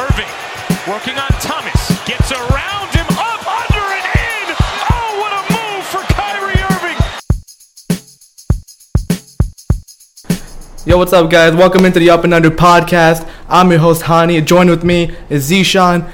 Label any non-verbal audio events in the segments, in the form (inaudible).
Irving working on Thomas. Gets around him, up, under, and in. Oh, what a move for Kyrie Irving. Yo, what's up, guys? Welcome into the Up and Under podcast. I'm your host, Hani. Joined with me is Zishan.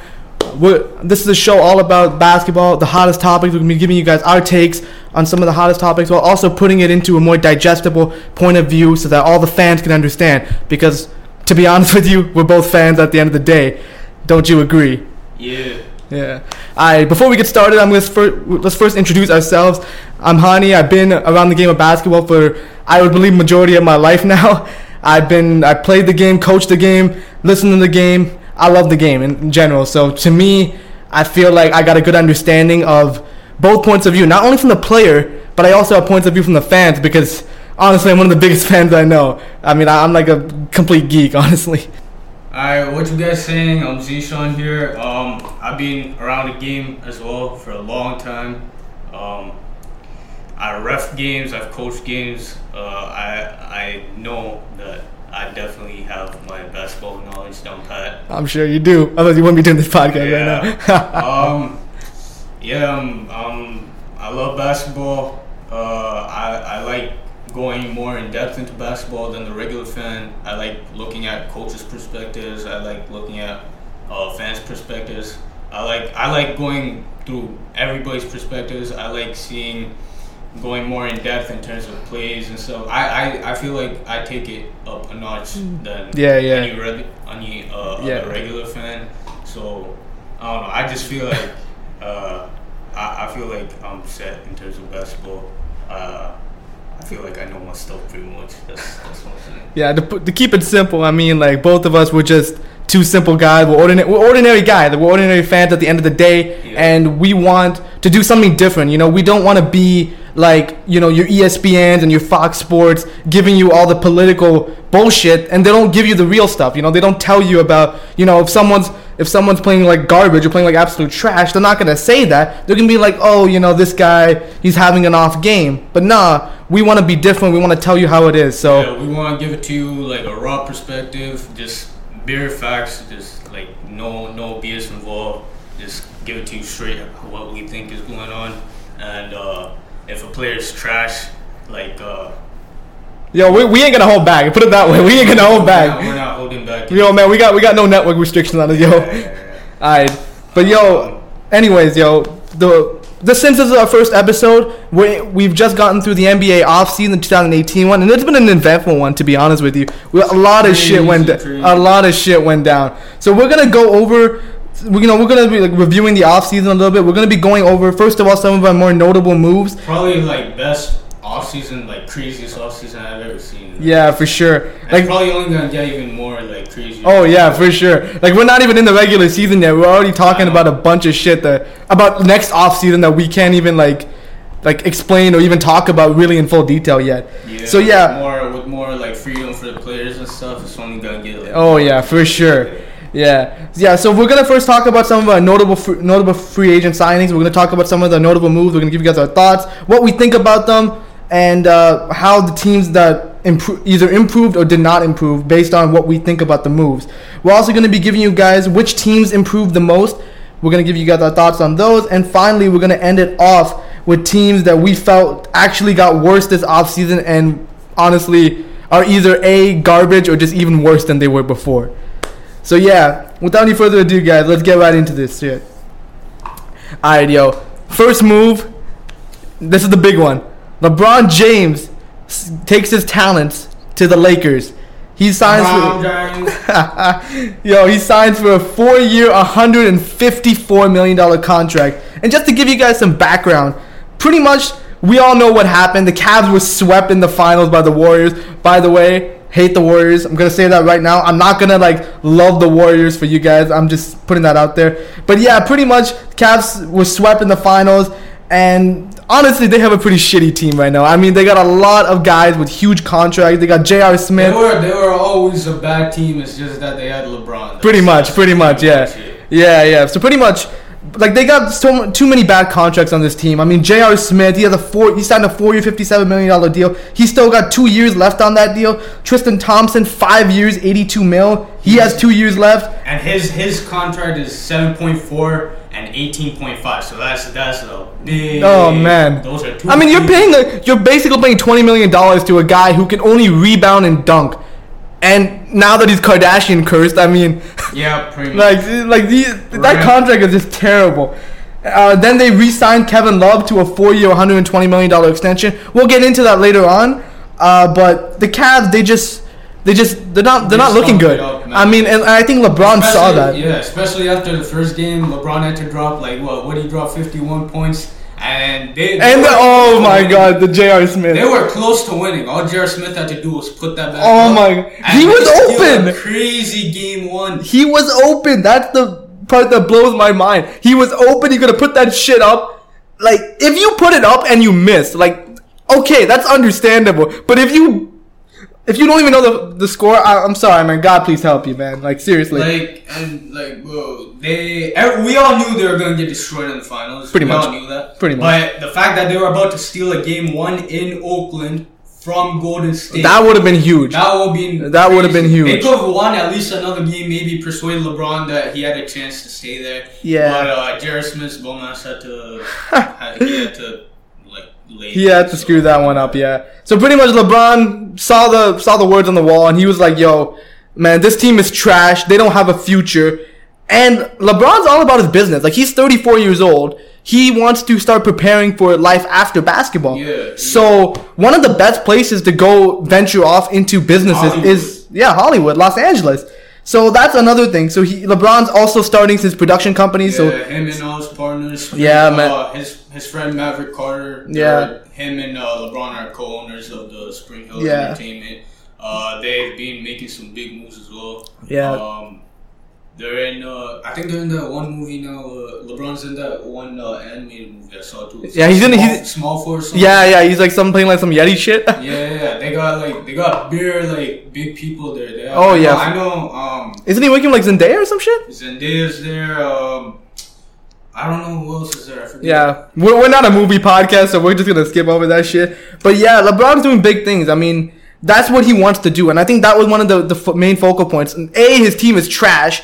We're, this is a show all about basketball, the hottest topics. We're going to be giving you guys our takes on some of the hottest topics while also putting it into a more digestible point of view so that all the fans can understand. Because, to be honest with you, we're both fans at the end of the day. Don't you agree? Yeah. Yeah. Alright, before we get started, I'm gonna let's first introduce ourselves. I'm Hani. I've been around the game of basketball for I would believe majority of my life (laughs) now. I've been I played the game, coached the game, listened to the game. I love the game in, in general. So to me, I feel like I got a good understanding of both points of view, not only from the player, but I also have points of view from the fans because honestly, I'm one of the biggest (laughs) fans I know. I mean, I- I'm like a complete geek, (laughs) honestly. Alright, what you guys saying? I'm Zishan here. Um, I've been around the game as well for a long time. Um, I ref games, I've coached games. Uh, I I know that I definitely have my basketball knowledge down pat. I'm sure you do. Otherwise, you wouldn't be doing this podcast right now. (laughs) um, yeah, um, um, I love basketball. Uh, I, I like going more in depth into basketball than the regular fan. I like looking at coaches' perspectives. I like looking at uh, fans' perspectives. I like I like going through everybody's perspectives. I like seeing going more in depth in terms of plays and stuff. I, I, I feel like I take it up a notch than Yeah, yeah. any reg- any uh, Yeah. other regular fan. So I don't know. I just feel like uh, I, I feel like I'm set in terms of basketball. Uh, I feel like I know my stuff pretty much. That's that's what I'm saying. Yeah, to, to keep it simple, I mean, like both of us were just two simple guys. We're ordinary, we're ordinary guys. We're ordinary fans at the end of the day, Yeah. and we want to do something different. You know, we don't want to be like you know your ESPNs and your Fox Sports giving you all the political bullshit, and they don't give you the real stuff. You know, they don't tell you about you know if someone's if someone's playing like garbage or playing like absolute trash, they're not gonna say that. They're gonna be like, oh, you know, this guy he's having an off game. But nah, we want to be different. We want to tell you how it is. So. Yeah, we want to give it to you like a raw perspective, just bare facts, just like no no BS involved. Just give it to you straight what we think is going on, and uh, if a player's trash, like uh, Yo, we, we ain't gonna hold back. Put it that way. We ain't gonna hold we're not, back. we're not holding back. Yo, man, we got we got no network restrictions on it, yo. Yeah, yeah, yeah. (laughs) Alright, but yo, anyways, yo, the the since this is our first episode, we we've just gotten through the NBA offseason 2018 one, and it's been an eventful one to be honest with you. We, a lot of shit went crazy. a lot of shit went down. So we're gonna go over. We- You know, we're gonna be like reviewing the offseason a little bit. We're gonna be going over first of all some of our more notable moves. Probably like best off season, like craziest off season I've ever seen. Yeah, for sure. Like probably only gonna get even more like crazy. Oh yeah, for sure. Like we're not even in the regular season yet. We're already talking about a bunch of shit that about next off season that we can't even like like explain or even talk about really in full detail yet. Yeah, so yeah. more with more like freedom for the players and stuff. It's only gonna get like. Oh yeah, for sure. Yeah, yeah. So we're gonna first talk about some of our notable fr- notable free agent signings. We're gonna talk about some of the notable moves. We're gonna give you guys our thoughts, what we think about them, and uh, how the teams that impro- either improved or did not improve based on what we think about the moves. We're also gonna be giving you guys which teams improved the most. We're gonna give you guys our thoughts on those, and finally, we're gonna end it off with teams that we felt actually got worse this offseason and honestly are either a garbage or just even worse than they were before. So yeah, without any further ado, guys, let's get right into this shit. Alright, yo. First move. This is the big one. LeBron James s- takes his talents to the Lakers. He signs Brown for (laughs) yo. He signs for a four-year, 154 million dollar contract. And just to give you guys some background, pretty much we all know what happened. The Cavs were swept in the finals by the Warriors. By the way, hate the Warriors. I'm gonna say that right now. I'm not gonna like love the Warriors for you guys. I'm just putting that out there. But yeah, pretty much Cavs were swept in the finals, and honestly, they have a pretty shitty team right now. I mean, they got a lot of guys with huge contracts. They got J.R. Smith. They were they were always a bad team. It's just that they had LeBron. Pretty much, pretty much, yeah. Yeah, yeah. So pretty much like they got so too many bad contracts on this team. I mean, J.R. Smith, he has a four, he signed a four-year, fifty-seven million dollar deal. He still got two years left on that deal. Tristan Thompson, five years, eighty-two mil. He has two years left. And his his contract is seven point four and eighteen point five. So that's that's a big. Oh man, those are two. I mean, you're paying you're basically paying twenty million dollars to a guy who can only rebound and dunk. And now that he's Kardashian cursed, I mean, (laughs) Yeah, pretty much. like like the, that contract is just terrible. Uh, then they re-signed Kevin Love to a four-year, 120 million dollar extension. We'll get into that later on. Uh, but the Cavs, they just, they just, they're not, they're They not looking good. up. I mean, and I think LeBron saw that. Yeah, especially after the first game, LeBron had to drop like what? What did he drop? Fifty-one points, and they. they And the, oh my winning. God, the J.R. Smith. They were close to winning. All J.R. Smith had to do was put that back. Oh up, my- and he was open. Crazy game one. He was open. That's the part that blows my mind. He was open. He could have put that shit up. Like, if you put it up and you miss, like, okay, that's understandable. But if you, if you don't even know the the score, I, I'm sorry, man. God, please help you, man. Like, seriously. Like and like, bro, they we all knew they were gonna get destroyed in the finals. Pretty we much. all knew that. Pretty much. But the fact that they were about to steal a game one in Oakland from Golden State. that would have been huge. That would be That would've been huge. They could have won at least another game, maybe persuade LeBron that he had a chance to stay there. Yeah. But uh, J.R. Smith's bum ass had to (laughs) had, he had to. He had to screw that one up, yeah. So pretty much LeBron saw the saw the words on the wall and he was like, "Yo, man, this team is trash. They don't have a future." And LeBron's all about his business. Like he's 34 years old. He wants to start preparing for life after basketball. Yeah. So one of the best places to go venture off into businesses Hollywood. is yeah, Hollywood, Los Angeles. So that's another thing. So he LeBron's also starting his production company. Yeah, So him and all his partners. Yeah, uh, man. His his friend Maverick Carter. Yeah. Him and uh, LeBron are co-owners of the Spring Hill Yeah. Entertainment. Uh, they've been making some big moves as well. Yeah. Um, they're in. Uh, I think they're in that one movie now. Uh, LeBron's in that one uh, animated movie I saw too. It's Yeah, he's in- Small, he's- Smallfoot. yeah, yeah, he's like some playing like some Yeti shit. (laughs) Yeah, yeah, they got like they got bigger like big people there. They Oh, I know- yeah. I know. Um, Isn't he working with, like Zendaya or some shit? Zendaya's there. Um, I don't know who else is there. I. Yeah, we're, we're not a movie podcast, so we're just gonna skip over that shit. But yeah, LeBron's doing big things. I mean, that's what he wants to do, and I think that was one of the the fo- main focal points. And A, his team is trash,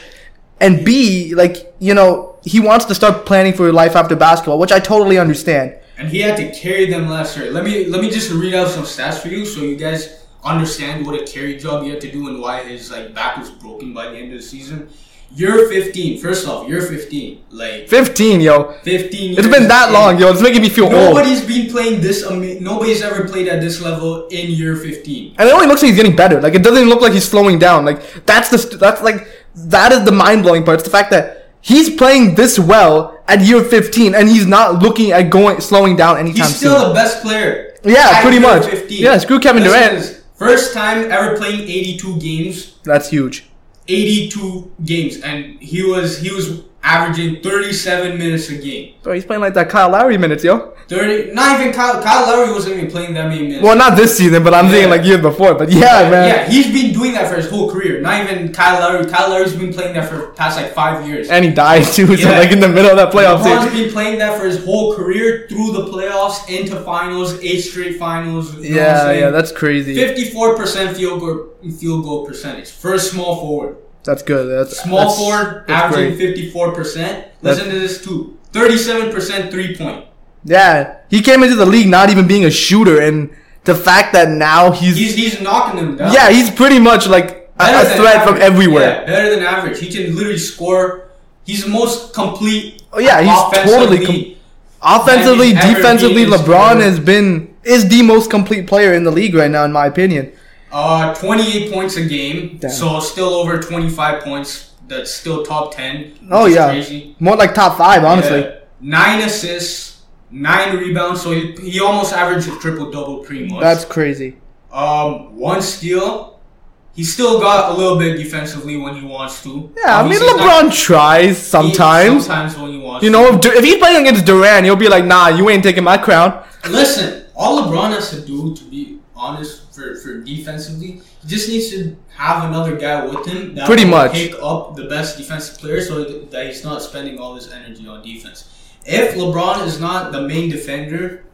and B, like you know, he wants to start planning for life after basketball, which I totally understand. and he had to carry them last year. Let me let me just read out some stats for you so you guys understand what a carry job he had to do and why his like back was broken by the end of the season. You're 15. First off, you're 15. Like 15, yo, 15. it's been that long, yo. It's making me feel old. Nobody's been playing this. Ama- nobody's ever played at this level in year 15. And it only looks like he's getting better. Like it doesn't look like he's slowing down. Like that's the st- that's like that is the mind blowing part. It's the fact that he's playing this well at year 15 and he's not looking at going slowing down anytime soon. He's still soon. the best player. Yeah, pretty much. Yeah, screw Kevin Durant. First time ever playing 82 games. That's huge. 82 games, and he was he was averaging 37 minutes a game. Bro, he's playing like that Kyle Lowry minutes, yo. 30, not even Kyle, Kyle Lowry wasn't even playing that many minutes. Well, not this season, but I'm saying Yeah. like years before. But yeah, man. Yeah, he's been doing that for his whole career. Not even Kyle Lowry. Kyle Lowry's been playing that for past like five years. And he died too, (laughs) so Yeah. like in the middle of that playoff season. been playing that for his whole career through the playoffs, into finals, eight straight finals. you know Yeah, yeah, that's crazy. Fifty-four percent field goal field goal percentage for a small forward. That's good. That's Small that's- forward that's averaging great. fifty-four percent. Listen to this too: thirty-seven percent three point. Yeah, he came into the league not even being a shooter, and the fact that now he's, He's he's knocking them down. yeah, he's pretty much like a, Better a threat from everywhere. Yeah, better than average. He can literally score. He's the most complete. Oh, yeah, he's totally offensively. Offensively, That he's ever defensively, been in his LeBron has been is the most complete player in the league right now, in my opinion. Uh, 28 points a game, Damn. so still over 25 points. That's still top 10. Oh yeah, crazy. more like top five, honestly. Yeah. Nine assists, nine rebounds, so he, he almost averaged a triple double pretty much. That's crazy. um one steal. He still got a little bit defensively when he wants to. Yeah, I mean LeBron not- tries sometimes. Sometimes when he wants. You know, if, if he's playing against Durant, he'll be like, "Nah, you ain't taking my crown." Listen, all LeBron has to do, to be honest, for, for defensively, he just needs to have another guy with him that Pretty much. pick up the best defensive player so that that he's not spending all his energy on defense. If LeBron is not the main defender,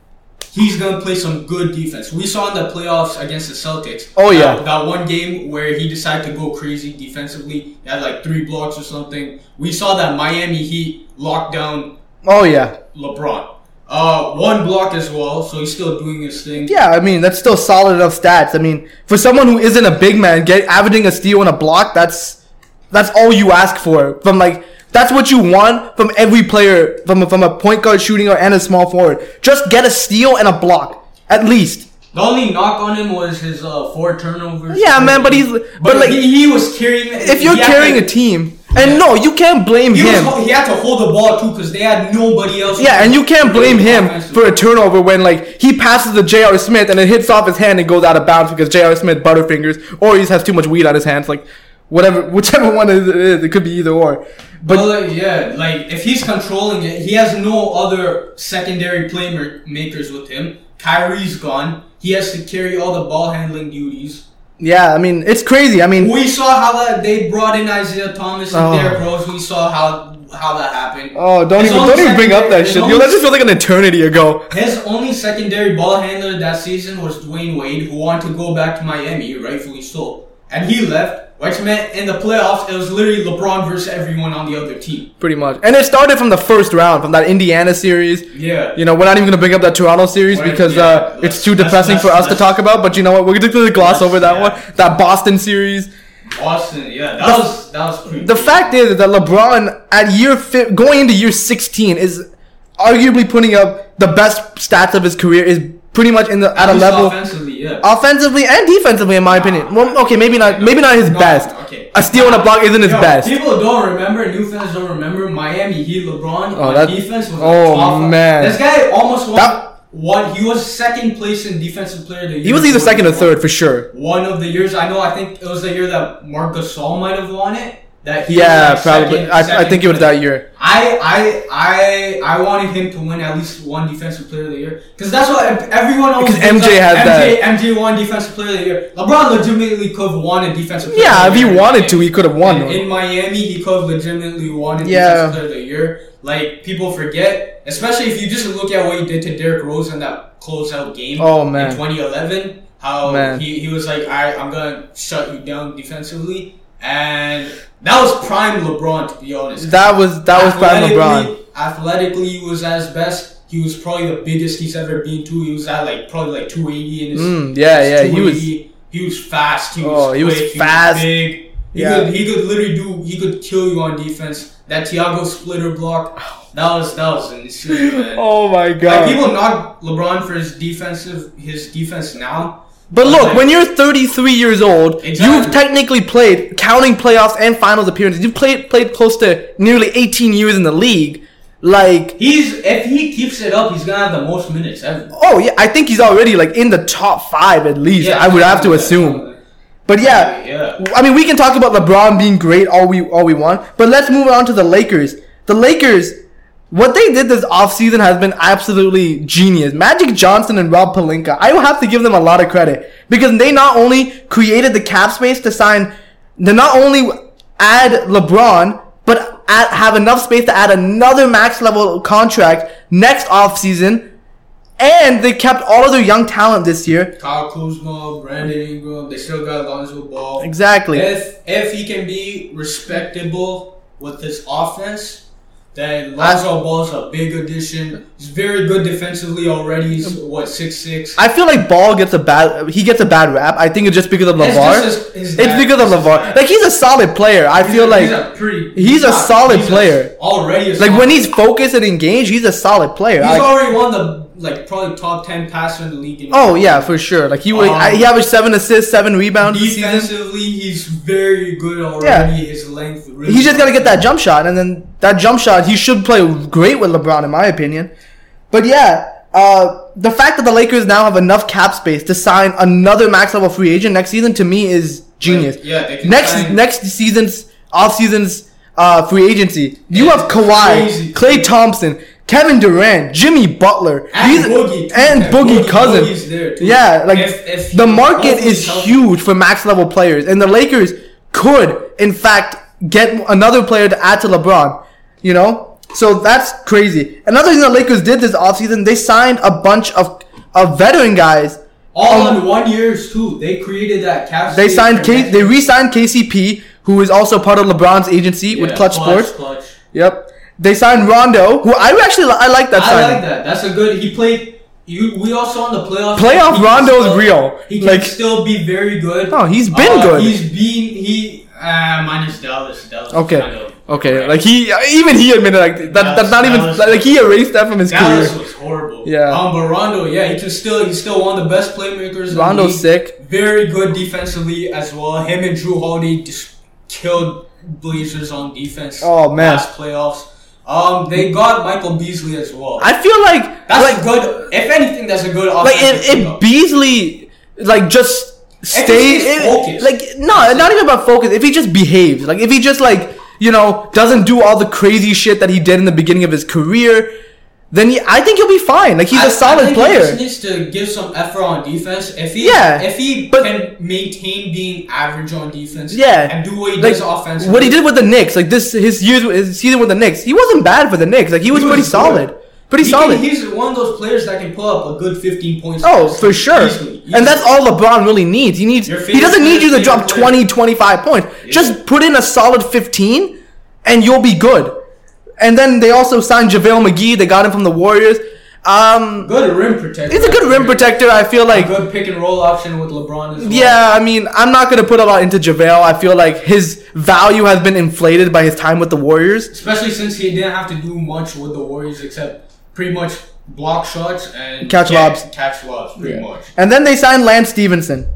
he's gonna play some good defense. We saw in the playoffs against the Celtics. Oh, yeah. that, that one game where he decided to go crazy defensively. He had like three blocks or something. We saw that Miami Heat locked down Oh yeah, LeBron. Uh, one block as well, so he's still doing his thing. yeah. I mean, that's still solid enough stats. I mean, for someone who isn't a big man, get averaging a steal and a block, that's that's all you ask for from like. That's what you want from every player, from a, from a point guard shooting or and a small forward. Just get a steal and a block, at least. The only knock on him was his uh, four turnovers. Yeah, man, but he's- but, but, like, he, he was carrying. If you're carrying to- a team, and no, you can't blame he, him. ho- he had to hold the ball too because they had nobody else. Yeah, and you can't blame him for a turnover when like he passes to J.R. Smith and it hits off his hand and goes out of bounds because J.R. Smith butterfingers or he just has too much weed on his hands. Like whatever, (laughs) whichever one it is, it could be either or. But But like, yeah, like if he's controlling it, he has no other secondary playmakers with him. Kyrie's gone. He has to carry all the ball handling duties. Yeah, I mean it's crazy. I mean, We saw how that they brought in Isaiah Thomas and Oh. Derrick Rose. We saw how how that happened. oh, don't His even don't even bring up that shit. only- Yo, that just feels like an eternity ago. His only secondary ball handler that season was Dwyane Wade, who wanted to go back to Miami, rightfully so. And he left, which meant in the playoffs, it was literally LeBron versus everyone on the other team. Pretty much, and it started from the first round, from that Indiana series. Yeah. You know, we're not even gonna bring up that Toronto series Right, because yeah, uh, it's too depressing for us to talk about. But you know what? We're gonna quickly gloss over that yeah. one. That Boston series. Austin, yeah, that was that was pretty. The fact is that LeBron at year fi- going into year 16 is arguably putting up the best stats of his career. Is pretty much in the at a level offensively, yeah. offensively and defensively, in my opinion. Well, okay, maybe not maybe not his No, best. okay. A steal and a block isn't his Yo, best. People don't remember, new fans don't remember Miami Heat LeBron Oh, that- defense was oh, top man. This guy almost won That- one he was second place in defensive player of the year. He was either second or third for sure. One of the years I know I think it was the year that Marc Gasol might have won it. That Yeah, like probably. second- I, I think it was that year. I I I I wanted him to win at least one defensive player of the year because that's what everyone always Because MJ has MJ, that. MJ won defensive player of the year. LeBron legitimately could have won a defensive. player Yeah, of if he wanted Miami. to, he could have won. In, in Miami, he could have legitimately won a Yeah. defensive player of the year. Like people forget, especially if you just look at what he did to Derrick Rose in that closeout game. Oh, man. in 2011, how Man. he, he was like, "I I'm gonna shut you down defensively," and that was prime LeBron to be honest. That was that was prime LeBron. Athletically, he was at his best. He was probably the biggest he's ever been to. He was at like probably like 280 in his. Mm, yeah, his yeah, he was- 280. He was fast. He was Oh, he was quick, fast. big. He Yeah. could he could literally do. He could kill you on defense. That Tiago splitter block. That was that was insane, man. (laughs) Oh my god! Like people knock LeBron for his defensive his defense now. But look, Like- when you're 33 years old, Exactly. you've technically played, counting playoffs and finals appearances, you've played played close to nearly 18 years in the league. Like, He's if he keeps it up, he's gonna have the most minutes ever. oh yeah, I think he's already like in the top five at least. Yeah, I would have to assume. But yeah, Yeah. I mean, we can talk about LeBron being great all we all we want, but let's move on to the Lakers. The Lakers, what they did this offseason has been absolutely genius. Magic Johnson and Rob Pelinka, I have to give them a lot of credit because they not only created the cap space to sign, they not only add LeBron, but add, have enough space to add another max level contract next offseason. And they kept all of their young talent this year. Kyle Kuzma, Brandon Ingram, they still got Lonzo Ball. Exactly. If if he can be respectable with his offense, then Lonzo Ball's a big addition. He's very good defensively already. He's what six six. I feel like Ball gets a bad he gets a bad rap. I think it's just because of It's LeVar. just his- his it's because of his LeVar. Like he's a solid player. I feel like he's a pretty. he's a not- solid he's player. already, a like solid- when he's focused and engaged, he's a solid player. he's I- already of the like probably top ten passer in the league. In oh yeah, for sure. Like he was, Um, he averaged seven assists, seven rebounds. Defensively, he's very good already. Yeah. His length. Really He's just gotta get that jump shot, and then that jump shot, he should play great with LeBron, in my opinion. But yeah, uh, the fact that the Lakers now have enough cap space to sign another max level free agent next season to me is genius. Yeah, next sign- next season's off season's uh, free agency. You have Kawhi, crazy. Klay Thompson, Kevin Durant, Jimmy Butler, And these- Boogie, and And Boogie, Boogie- Cousin. Boogie's there, too. yeah, like If- if the market is huge for max level players, and the Lakers could, in fact, get another player to add to LeBron. You know, so that's crazy. Another thing the Lakers did this offseason, they signed a bunch of of veteran guys. All Um, in one years too. They created that cap. They signed K, they re-signed KCP, who is also part of LeBron's agency with Yeah, Clutch Sports. Clutch. Yep. They signed Rondo, who I actually I like that sign. I signing. like that. That's a good. He played. You, we also on the playoffs. Playoff Rondo is real. He can Like- still be very good. Oh, he's been Uh, good. He's been he. Uh, minus Dallas. Dallas. Okay. Kind of Okay, correct. like he even he admitted like that. Dallas- that's not even Dallas- like he erased that from his Dallas career. was horrible. Yeah. Um, but Rondo, yeah, he can still he's still one of the best playmakers. in the Rondo's sick. Very good defensively as well. Him and Jrue Holiday just killed Blazers on defense. Oh, man. Last playoffs. Um, they got Michael Beasley as well. I feel like that's like a good. If anything, that's a good. like if, if. Beasley like just stay stays focused. like no not even about focus if he just behaves like if he just like you know doesn't do all the crazy shit that he did in the beginning of his career then he, I think he'll be fine like he's I- a solid I think player He just needs to give some effort on defense. If he, Yeah, if he but- can maintain being average on defense, Yeah, and do what he like does offensively, what he did with the Knicks like this his years his season with the Knicks he wasn't bad for the Knicks like he was He was pretty good. solid pretty He solid Can, he's one of those players that can pull up a good 15 points. Oh, for sure. Easily, And that's all LeBron really needs. He needs he doesn't need you to drop player. 20, 25 points. Just put in a solid 15 and you'll be good. And then they also signed JaVale McGee. They got him from the Warriors. Um good rim protector. He's a good rim protector. I feel A like good pick and roll option with LeBron as well. yeah, I mean, I'm not going to put a lot into JaVale. I feel like his value has been inflated by his time with the Warriors. especially since he didn't have to do much with the Warriors except pretty much block shots and Catch lobs. Catch lobs, pretty much. And then they signed Lance Stephenson.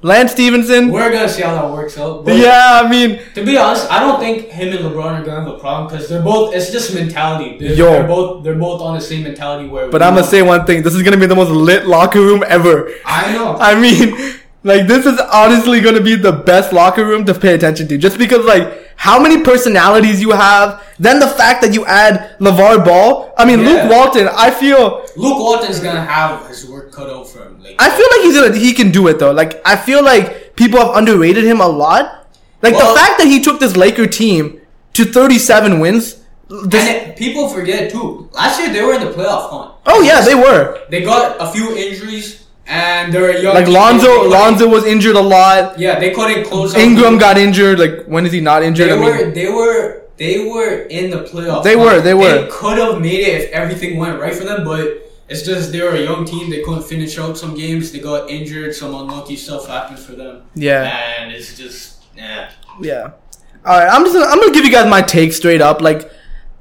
Lance Stephenson. We're gonna see how that works out. Yeah, I mean, To be honest, I don't think him and LeBron are gonna have a problem because they're both. It's just mentality. They're, Yo. they're both. They're both on the same mentality. Where. but I'm gonna say one thing. This is to be the most lit locker room ever. I know. I mean, (laughs) like this is honestly gonna be the best locker room to pay attention to, just because like how many personalities you have. Then the fact that you add LeVar Ball. I mean, Yeah. Luke Walton. I feel, Luke Walton's gonna have his work cut out for him. Like I feel like he's gonna, he can do it though. Like I feel like people have underrated him a lot. Like Well- the fact that he took this Laker team to 37 wins. This, and people forget too. Last year they were in the playoff hunt. oh yeah, they were. They got a few injuries, and they're a young. Like. Lonzo, Lonzo was injured a lot. Yeah, they couldn't close. Ingram got injured. Like when is he not injured? They I mean, were. They were. They were in the playoff. They were, they were. They could have made it if everything went right for them, but it's just they were a young team. They couldn't finish out some games. They got injured. Some unlucky stuff happened for them. yeah. And it's just, yeah. Yeah. All right, I'm just gonna, I'm gonna give you guys my take straight up. Like,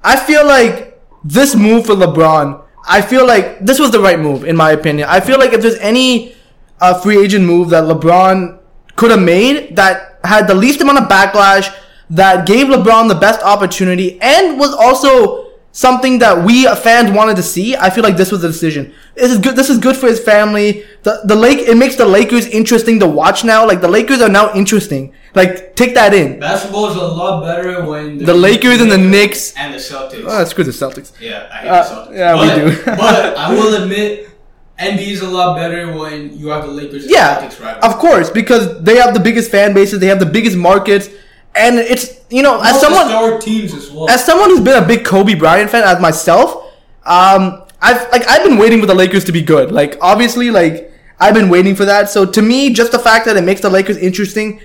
I feel like this move for LeBron, I feel like this was the right move in my opinion. I feel like if there's any uh, free agent move that LeBron could have made that had the least amount of backlash, that gave LeBron the best opportunity, and was also something that we fans wanted to see. I feel like this was the decision. This is good. This is good for his family. The the lake it makes the Lakers interesting to watch now. Like the Lakers are now interesting. Like take that in. Basketball is a lot better when The Lakers and the Knicks. And the Celtics. Oh, screw the Celtics. yeah, I hate Uh, the Celtics. yeah, we but, do. (laughs) but I will admit, NBA is a lot better when you have the Lakers. and Yeah, Celtics rivalry. of course, because they have the biggest fan bases, they have the biggest markets, and it's you know as someone historic teams as well. as someone who's been a big Kobe Bryant fan as myself, um, I've like I've been waiting for the Lakers to be good. Like obviously, like I've been waiting for that. So to me, just the fact that it makes the Lakers interesting.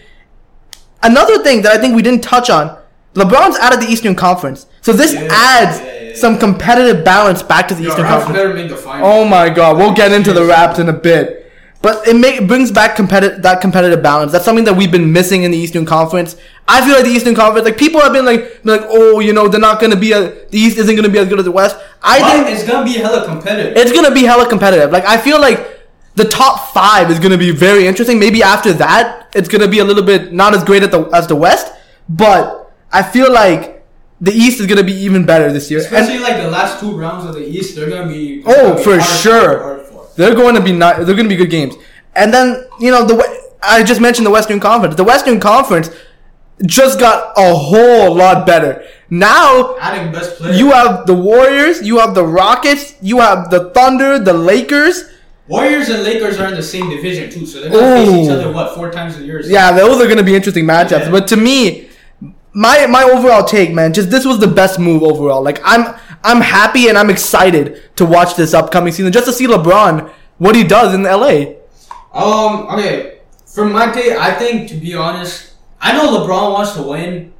Another thing that I think we didn't touch on, LeBron's out of the Eastern Conference, so this Yeah, adds yeah, yeah, some competitive balance back to the Yo, Eastern Raps Conference. better make the finals. Oh my god, we'll get into the Raps in a bit. But it, may, it brings back competitive that competitive balance. That's something that we've been missing in the Eastern Conference. I feel like the Eastern Conference, like people have been like, been like, oh, you know, they're not gonna be a the East isn't gonna be as good as the West. I think it's gonna be hella competitive. it's gonna be hella competitive. Like I feel like the top five is gonna be very interesting. Maybe after that, it's gonna be a little bit not as great at the as the West, but I feel like the East is gonna be even better this year. And- Especially like the last two rounds of the East, they're gonna be. Oh, they're gonna be for sure. for. They're going to be not. They're going to be good games. And then you know the I just mentioned the Western Conference. The Western Conference just got a whole lot better. Now Adding best player. you have the Warriors, you have the Rockets, you have the Thunder, the Lakers. Warriors and Lakers are in the same division too, so they're gonna face each other what four times a year. Yeah, those are gonna be interesting matchups. Yeah. But to me, my my overall take, man, just this was the best move overall. Like I'm I'm happy and I'm excited to watch this upcoming season just to see LeBron what he does in LA. Um. Okay. From my take, I think to be honest, I know LeBron wants to win,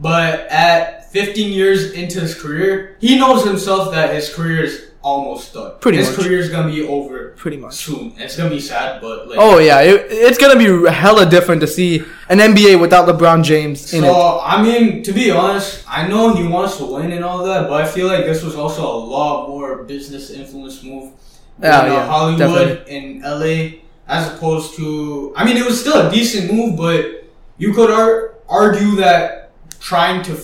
but at 15 years into his career, he knows himself that his career is almost done. Pretty his much. career is gonna be over Pretty much. soon. It's gonna be sad, but like. Oh yeah, it, it's gonna be hella different to see an NBA without LeBron James in it. So I mean, to be honest, I know he wants to win and all that, but I feel like this was also a lot more business influence move. Yeah, than, uh, yeah, Hollywood in LA, as opposed to. I mean, it was still a decent move, but you could ar- argue that trying to,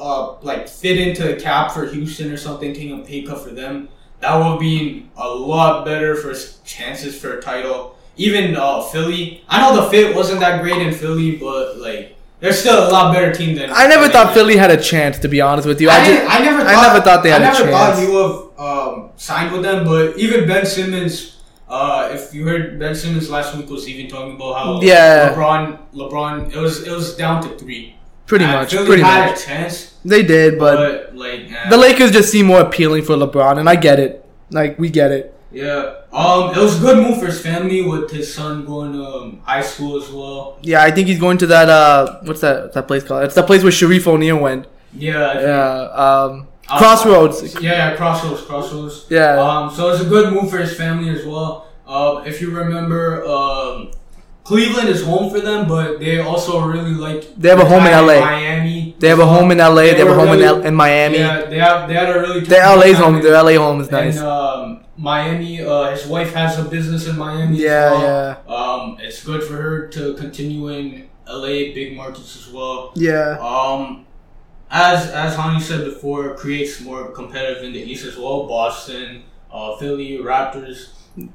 uh, like fit into a cap for Houston or something, taking a pay cut for them, that would be a lot better for chances for a title. Even uh, Philly, I know the fit wasn't that great in Philly, but like they're still a lot better team than. I never thought Philly had a chance, to be honest with you. I, I, just, I never. Thought, I never thought they had I a never thought chance. he would have um, signed with them, but even Ben Simmons. Uh, if you heard Ben Simmons last week was even talking about how Yeah. LeBron, LeBron, it was it was down to three. pretty And much, Philly pretty had much. a chance, They did, but but, like the Lakers just seem more appealing for LeBron, and I get it. Like we get it. yeah, um, it was a good move for his family with his son going to um, high school as well. Yeah, I think he's going to that. Uh, what's that? That place called? It's that place where Shareef O'Neal went. Yeah, I think- Yeah, um, Uh, Crossroads. Yeah, yeah, Crossroads, Crossroads. Yeah. Um, so it's a good move for his family as well. Uh, if you remember, um, Cleveland is home for them, but they also really like. They have a home in LA. Miami. They have a home in LA. They, have a home in, L- in Miami. Yeah, they have. They had a really. Their LA's home. Their LA home is nice. And um, Miami, uh, his wife has a business in Miami. Yeah, as well. Um, it's good for her to continue in LA, big markets as well. yeah. Um, as as Hani said before, creates more competitive in the East as well. Boston, uh, Philly, Raptors,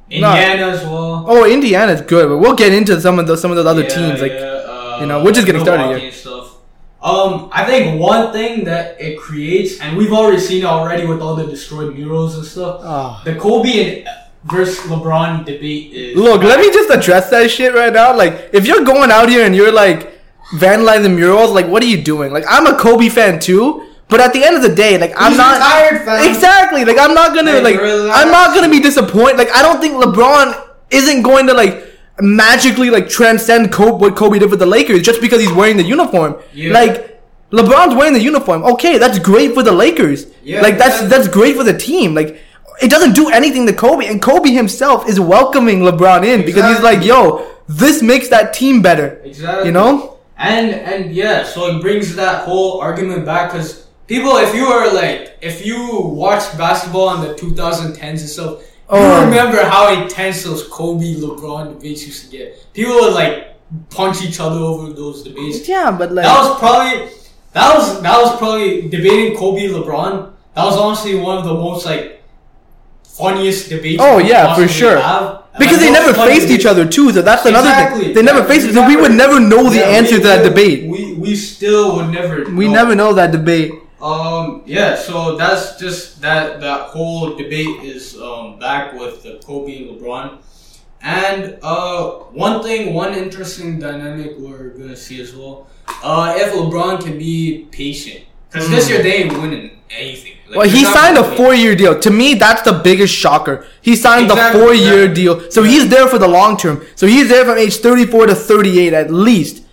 Indiana as well. Oh, Indiana's good, but we'll get into some of those some of those other Yeah, teams. Like, yeah, uh, you know, we're just getting started here. stuff. Um, I think one thing that it creates, and we've already seen it already with all the destroyed murals and stuff. Ah. The Kobe and versus LeBron debate is. look, let me just address that shit right now. Like, if you're going out here and you're like vandalizing murals, like, what are you doing? Like, I'm a Kobe fan too, but at the end of the day, like, I'm He's not retired, exactly. Like, I'm not gonna like, relax. I'm not gonna be disappointed. Like, I don't think LeBron isn't going to like magically like transcend Kobe, what Kobe did with the Lakers just because he's wearing the uniform. Yeah. Like. LeBron's wearing the uniform. Okay, that's great for the Lakers. Yeah, like that's exactly. that's great for the team. Like it doesn't do anything to Kobe, and Kobe himself is welcoming LeBron in because he's like, "Yo, this makes that team better." Exactly. You know? And and yeah, so it brings that whole argument back because people, if you are like, if you watched basketball in the 2010s and stuff, Oh. you remember how intense those Kobe LeBron debates used to get. People would like punch each other over those debates. Yeah, but like, That was probably that was that was probably debating Kobe LeBron. That was honestly one of the most like funniest debates. Oh, yeah, for sure. have. Because they never faced each other too. So that's another Exactly. thing. They never faced. we So we would never know the answer to that debate. We we still would never. We know. never know that debate. Um. Yeah. So that's just that. That whole debate is um back with the Kobe and LeBron. And uh, one thing, one interesting dynamic we're gonna see as well. Uh, if LeBron can be patient, because this year they ain't winning anything. Like. Well, he signed a four-year deal. To me, that's the biggest shocker. He signed Exactly, the four-year yeah. deal, so Yeah. he's there for the long term. So he's there from age 34 to 38 at least.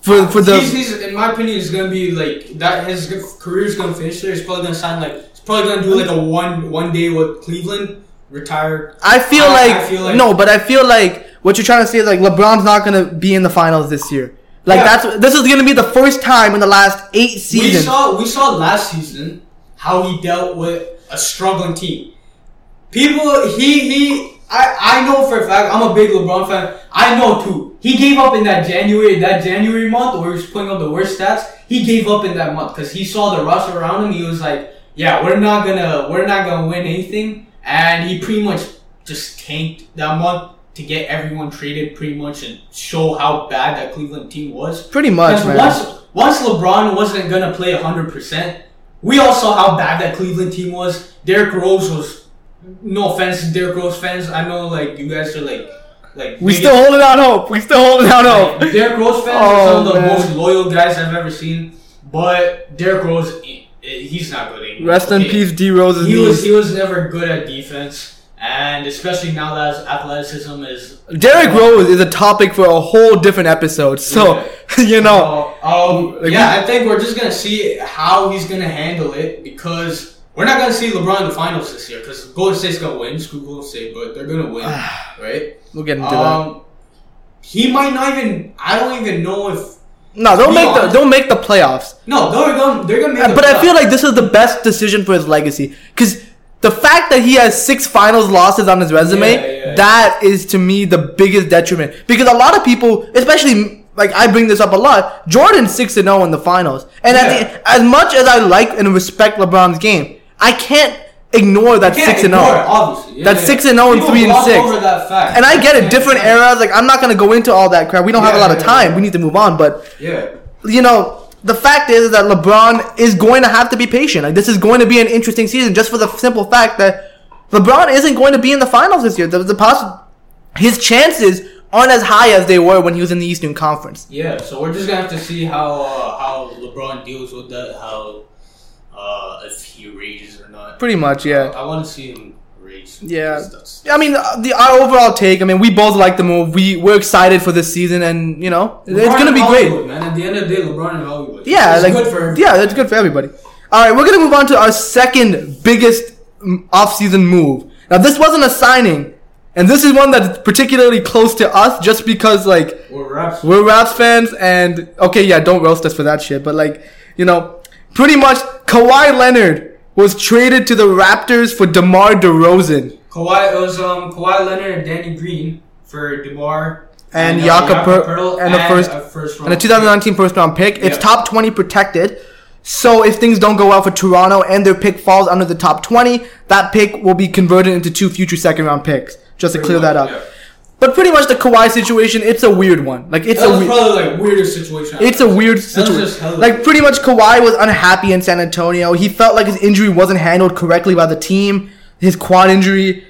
For for the he's, he's, in my opinion, he's gonna be like that. His career is gonna finish there. He's probably gonna sign like. He's probably gonna do like a one one day with Cleveland, retire. I feel, I- like, I feel like- no, but I feel like what you're trying to say is like LeBron's not gonna be in the finals this year. Like Yeah. that's this is gonna be the first time in the last eight seasons. We saw we saw last season how he dealt with a struggling team. People, he he. I, I know for a fact I'm a big LeBron fan. I know too. He gave up in that January that January month where he was putting up the worst stats. He gave up in that month because he saw the rush around him. He was like, "Yeah, we're not gonna we're not gonna win anything," and he pretty much just tanked that month. To get everyone traded pretty much and show how bad that Cleveland team was. Pretty much, man. once once LeBron wasn't gonna play hundred percent, we all saw how bad that Cleveland team was. Derrick Rose was no offense to Derrick Rose fans. I know like you guys are like like We biggest- still holding out hope. We still holding out hope. like, Derrick Rose fans Oh, are some of the oh, man. most loyal guys I've ever seen. But Derrick Rose, eh, he's not good anymore. Rest in peace, D Rose. He was he was never good at defense, and especially now that athleticism is. Derrick Rose is a topic for a whole different episode. So (laughs) you know, Uh, um, Like, yeah, I think we're just gonna see how he's gonna handle it because we're not gonna see LeBron in the finals this year because Golden State's gonna win. Screw Golden State, but they're gonna win, (sighs) right? we'll get into that. Um, he might not even. I don't even know if. No, they'll be make the honest- they'll make the playoffs. No, they're gonna they're gonna make. the But I feel like this is the best decision for his legacy because the fact that he has six finals losses on his resume, Yeah, yeah. that is to me the biggest detriment. Because a lot of people, especially like I bring this up a lot, Jordan six and zero in the finals, and at the, as much as I like and respect LeBron's game, I can't ignore that six and oh. zero. Obviously, yeah, That's 6 and 0 and 3 and gloss 6. Over that fact. And I get it, different eras. Like I'm not gonna go into all that crap. We don't have a lot of yeah, time. yeah. We need to move on. But Yeah. you know, the fact is that LeBron is going to have to be patient. Like this is going to be an interesting season, just for the simple fact that LeBron isn't going to be in the finals this year. The, the poss- his chances aren't as high as they were when he was in the Eastern Conference. Yeah, so we're just gonna have to see how uh, how LeBron deals with that. How uh, if he rages or not. Pretty much, yeah. I want to see him Yeah. I mean, uh, the our overall take. I mean, we both like the move. We we're excited for this season, and you know, it's gonna be great. Man. At the end of the day, LeBron and Hollywood. Yeah, it's like good for yeah, that's good for everybody. All right, we're gonna move on to our second biggest off-season move. Now, this wasn't a signing, and this is one that's particularly close to us, just because like We're Raps. we're Raps fans, and okay, yeah, don't roast us for that shit, but like you know, pretty much Kawhi Leonard was traded to the Raptors for DeMar DeRozan Kawhi it was um Kawhi Leonard and Danny Green for Demar and uh, Jakob Jakob Per- Poeltl and the first a first and a round 2019 first round pick. It's Yeah. top 20 protected. So if things don't go well for Toronto and their pick falls under the top 20, that pick will be converted into two future second round picks. Just to pick. clear that up. Yeah. But pretty much the Kawhi situation, it's a weird one. Like it's That a was we- probably like weirdest situation. it's a weird just situation. hella Like pretty much Kawhi was unhappy in San Antonio. He felt like his injury wasn't handled correctly by the team. His quad injury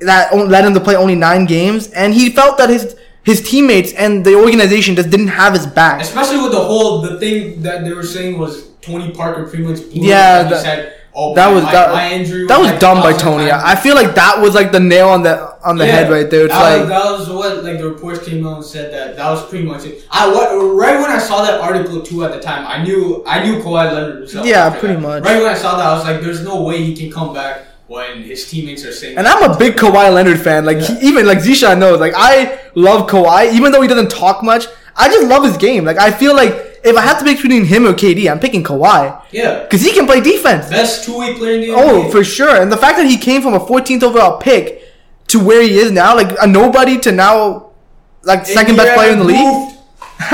that on- led him to play only nine games, and he felt that his his teammates and the organization just didn't have his back. Especially with the whole the thing that they were saying was Tony Parker pretty much blew Yeah, it. He that- said, "Oh, That my- was my, that, my injury that was like dumb by Tony. times." I feel like that was like the nail on the on the head right there. It's that, like that was what like the reports came out and said that that was pretty much it. I what right when I saw that article too at the time, I knew I knew Kawhi Leonard was out Yeah, pretty that. much. Right when I saw that, I was like, "There's no way he can come back when his teammates are saying." And I'm a big Kawhi Leonard fan. Like he, even like Zisha knows. Like I love Kawhi, even though he doesn't talk much. I just love his game. Like I feel like if I have to pick between him or KD, I'm picking Kawhi yeah, because he can play defense. best two way player in the Oh, for sure. And the fact that he came from a 14th overall pick to where he is now, like a nobody to now, like second best player in the league. (laughs)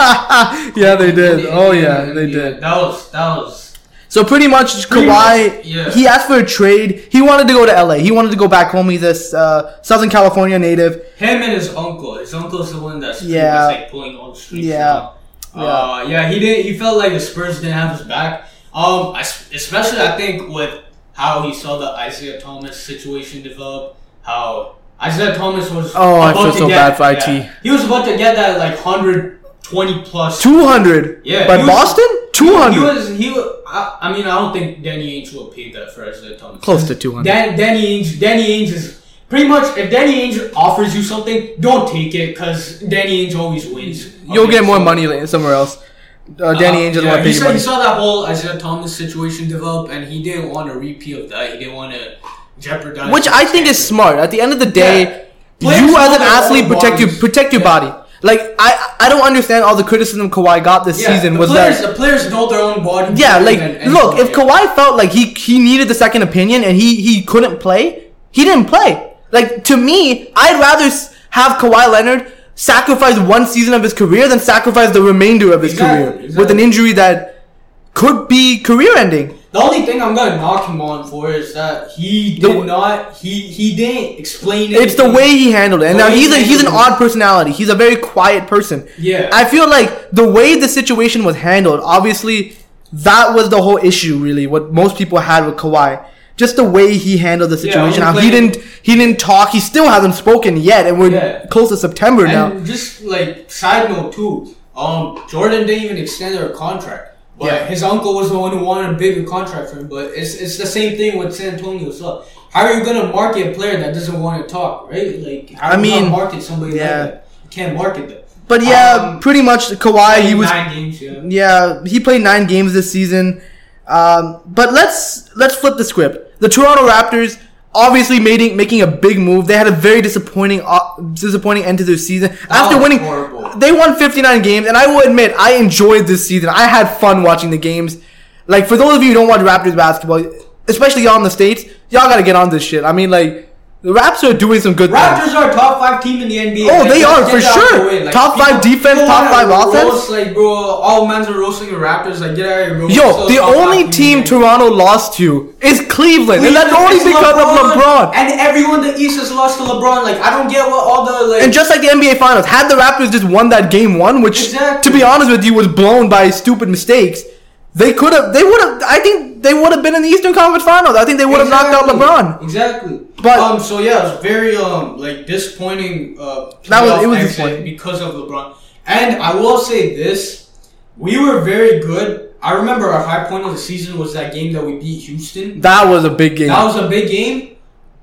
yeah, they did. Oh yeah, they did. That was that was. So pretty much, Pretty Kawhi, much, yeah. he asked for a trade. He wanted to go to LA. He wanted to go back home. He's a uh, Southern California native. Him and his uncle. His uncle's the one that's Yeah. like pulling all the strings. Yeah. Now. Uh, yeah, he did. He felt like the Spurs didn't have his back. Um, I especially I think with how he saw the Isaiah Thomas situation develop. How Isaiah Thomas was. Oh, I feel so get- bad for IT. He was about to get that like hundred twenty plus. 200. Yeah, But he was- Boston? He was. He. wa- I, I mean, I don't think Danny Ainge will pay that for Isaiah Thomas. Close to 200. Dan, Danny Ainge. Danny Ainge is pretty much. If Danny Ainge offers you something, don't take it because Danny Ainge always wins. You'll get more So- money somewhere else. Uh, Danny Ainge doesn't yeah, want to he pay you saw, money. he saw that whole Isaiah Thomas situation develop, and he didn't want a repeat of that. He didn't want to jeopardize. Which I think is smart. At the end of the day, Yeah. You as an athlete protect your protect your Yeah. body. Like I I don't understand all the criticism Kawhi got this Yeah, season the was players, that the players know their own body. yeah, like than anyone, look, if. Kawhi felt like he he needed the second opinion and he he couldn't play, he didn't play. Like to me, I'd rather have Kawhi Leonard sacrifice one season of his career than sacrifice the remainder of his Exactly, career with an injury that could be career ending. The only thing I'm gonna knock him on for is that he did w- not. He he didn't explain it. It's the way he handled it. And now he's a, he's an odd personality. He's a very quiet person. Yeah. I feel like the way the situation was handled, obviously, that was the whole issue. Really, what most people had with Kawhi, just the way he handled the situation. how he didn't he didn't talk. He still hasn't spoken yet, and we're Yeah. close to September now. Just like side note too, um, Jordan didn't even extend their contract. But Yeah. his uncle was the one who wanted a bigger contract for him. But it's it's the same thing with San Antonio. So how are you gonna market a player that doesn't want to talk, right? Like how I are you mean, market somebody yeah. like that? You can't market them. But yeah, Um, pretty much Kawhi. He was nine games, yeah. Yeah, he played nine games this season. Um, but let's let's flip the script. The Toronto Raptors obviously making making a big move. They had a very disappointing uh, disappointing end to their season. After winning, horrible. they won 59 games, and I will admit I enjoyed this season. I had fun watching the games. Like for those of you who don't watch Raptors basketball, especially y'all in the states, y'all gotta get on this shit. I mean, like the Raps are doing some good things. Raptors are a top five team in the NBA. Oh, Like, they are, for sure. Like, Top five defense, top five offense. roast, like, bro, all men's are roasting the Raptors. Like, get out of here, bro. Yo, the only team Toronto lost to is Cleveland, and that's only because of LeBron. And everyone in the East has lost to LeBron. Like, I don't get what all the like. And just like the NBA Finals, had the Raptors just won that game one, which, Exactly. to be honest with you, was blown by stupid mistakes, they could have, they would have, I think they would have been in the Eastern Conference Finals. I think they would have knocked out Exactly. LeBron. Exactly. But- um, so yeah, it was very um like disappointing. Uh, That was- it was disappointing. because of LeBron. And I will say this: we were very good. I remember our high point of the season was that game that we beat Houston. That was a big game. That was a big game,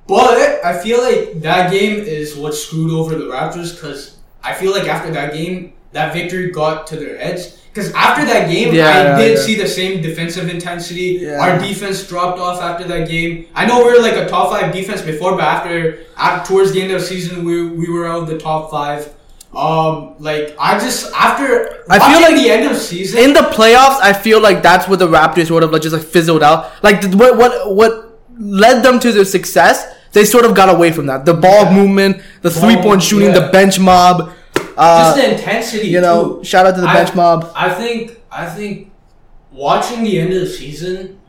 but I feel like that game is what screwed over the Raptors because I feel like after that game, that victory got to their heads. Because after that game, Yeah, I yeah, did yeah. see the same defensive intensity. Our defense dropped off after that game. I know we were like a top five defense before, but after, after towards the end of the season, we, we were out of the top five. Um, like I just after I feel like the end of season, in the playoffs, I feel like that's where the Raptors sort of like just like fizzled out. Like what what what led them to their success, they sort of got away from that. The ball movement, the three point shooting, the bench mob. Uh, just the intensity. you know, too. shout out to the I- bench mob. I think I think watching the end of the season,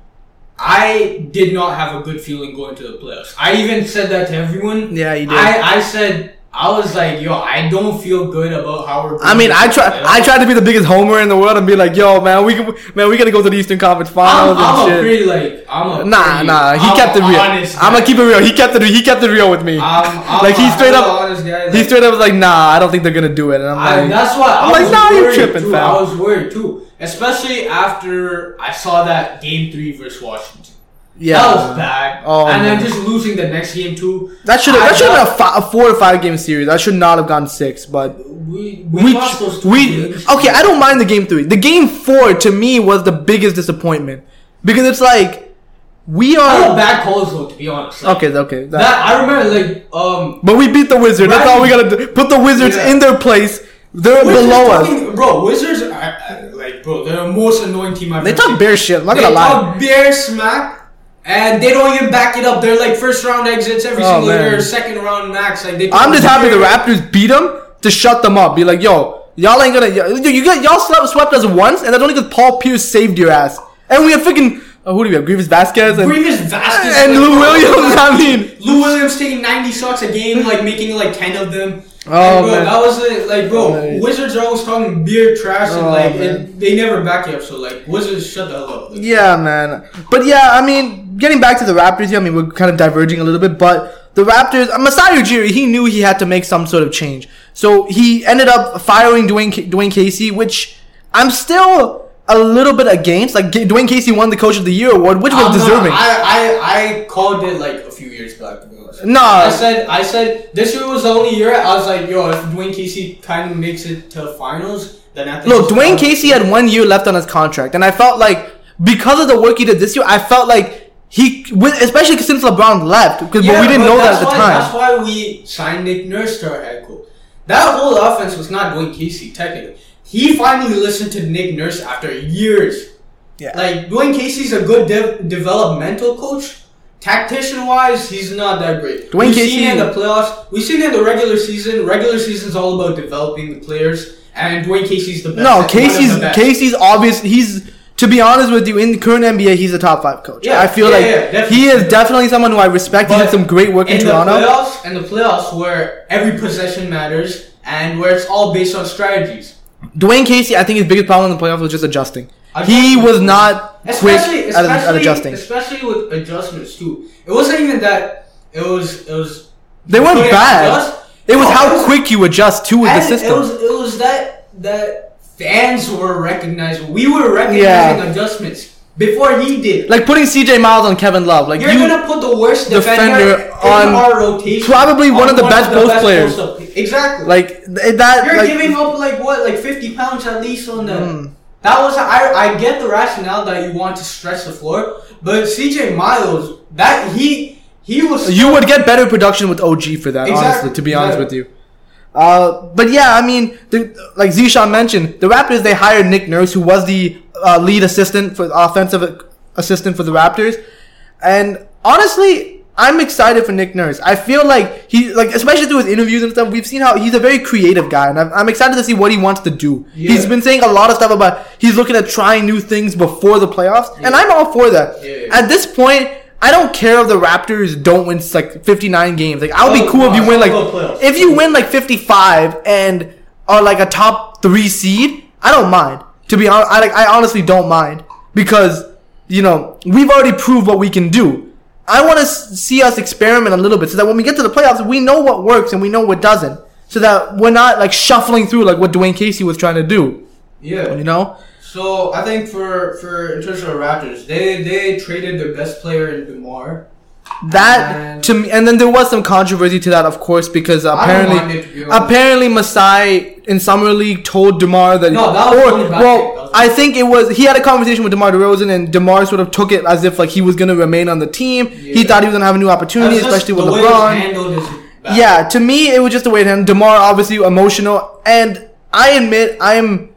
I did not have a good feeling going to the playoffs. I even said that to everyone. Yeah, you did. I, I said I was like, yo, I don't feel good about how we're. I mean, I try. I tried to be the biggest homer in the world and be like, "Yo, man, we can, man, we gotta go to the Eastern Conference I'm, Finals I'm and a shit." pretty like I'm a Nah, nah, he I'm kept it real. honest I'm gonna keep it real. He kept it. He kept it real with me. I'm, I'm Like, he straight up- honest guy. he straight up was like, "Nah, I don't think they're gonna do it." And I'm I, like, that's why I I'm like, nah, you're worried tripping, too. fam. I was worried too, especially after I saw that game three versus Washington. "Yeah, That was bad. Oh, and then just losing the next game too. that should have that should have been a, a four or five game series. That should not have gone six, but." We we, We, two we okay. I don't mind the game three. The game four to me was the biggest disappointment because it's like we are bad calls though, to be honest. Like, okay. Okay, that- That I remember, like um. but we beat the Wizards. That's all we gotta do. Put the Wizards Yeah. in their place. They're Wizards below us. bro. Wizards, are, like, bro, they're the most annoying team I've They talk seen. bear shit. I'm not They gonna lie. talk bear smack, and they don't even back it up. They're like first round exits every Oh, single man. year, second round max. Like they. I'm just happy the Raptors beat them to shut them up. Be like, yo, y'all ain't gonna. y- You got y'all swept, swept us once, and that's only because Paul Pierce saved your ass. And we have freaking. Uh, who do we have? Greivis Vasquez and Greivis Vasquez and like, Lou Williams. (laughs) I mean, Lou Williams taking 90 shots a game, like making like 10 of them. Oh, Like, bro, man. that was. Like, bro, Oh, Wizards are always talking beer trash, and Oh, like it, they never back you up. So like, Wizards shut the hell up. Like, Yeah, man. But yeah, I mean, getting back to the Raptors here, I mean, we're kind of diverging a little bit, but the Raptors, uh, Masai Ujiri, he knew he had to make some sort of change. So he ended up firing Dwane, Dwane Casey, which I'm still a little bit against. Like, Dwane Casey won the Coach of the Year award, which was I'm not- deserving. I, I I called it like a few years back. To be honest. Nah. I said I said this year was the only year I was like, yo, if Dwane Casey kind of makes it to finals, then I think. Look, Dwane. Casey had one year left on his contract, and I felt like because of the work he did this year, I felt like he, especially since LeBron left, because but we didn't know that at the why, time. That's why we signed Nick Nurse to our head coach. That whole offense was not Dwane Casey, technically. He finally listened to Nick Nurse after years. Yeah. Like, Dwane Casey's a good dev- developmental coach. Tactician wise, he's not that great. Dwane We've Casey- seen in the playoffs. We've seen in the regular season. Regular season's all about developing the players, and Dwane Casey's the best. No, one of the Casey's best. Casey's obvious. He's to be honest with you, in the current NBA, he's a top five coach. Yeah, I feel yeah, like yeah, he is definitely someone who I respect. he But did some great work in, in Toronto. the playoffs, and the playoffs where every possession matters and where it's all based on strategies. Dwane Casey, I think his biggest problem in the playoffs was just adjusting. He was not quick Especially, at, at adjusting. especially with adjustments too. It wasn't even that. It was. It was. They weren't bad. adjust. It was how quick you adjust to the system. It was. It was that that fans were recognizing. We were recognizing Yeah. adjustments before he did. like putting CJ Miles on Kevin Love. Like You're you, gonna put the worst defender defender, on our rotation. probably one on of the best post players. Exactly. like th- that. You're like, giving up like what, like 50 pounds at least on the. Mm. That was I. I get the rationale that you want to stretch the floor, but CJ Miles, that he he was. You would get better production with OG for that, Exactly, honestly. To be honest exactly. with you. Uh, but yeah, I mean, the, like Zishan mentioned, the Raptors they hired Nick Nurse, who was the uh, lead assistant for offensive assistant for the Raptors, and honestly, I'm excited for Nick Nurse. I feel like he, like especially through his interviews and stuff, we've seen how he's a very creative guy, and I'm, I'm excited to see what he wants to do. Yeah. He's been saying a lot of stuff about he's looking at trying new things before the playoffs, and I'm all for that. Yeah, yeah. At this point. I don't care if the Raptors don't win like 59 games. Like I'll be Oh, cool if you win like I'll go playoffs. if you win like 55 and are like a top three seed, I don't mind. To be honest, I like I honestly don't mind because you know we've already proved what we can do. I want to see us experiment a little bit so that when we get to the playoffs, we know what works and we know what doesn't, so that we're not like shuffling through like what Dwane Casey was trying to do. yeah. You know? So I think for for in terms of the Raptors, they they traded their best player in Demar. That And- to me, and then there was some controversy to that, of course, because apparently, mind it, to be honest. apparently Masai in summer league told Demar that. No, that was or well, I think it was he had a conversation with Demar Derozan, and Demar sort of took it as if like he was gonna remain on the team. He thought he was gonna have a new opportunity, especially with the way it was LeBron. handled is bad. Yeah, to me, it was just the way it happened. Demar obviously emotional, and I admit I am.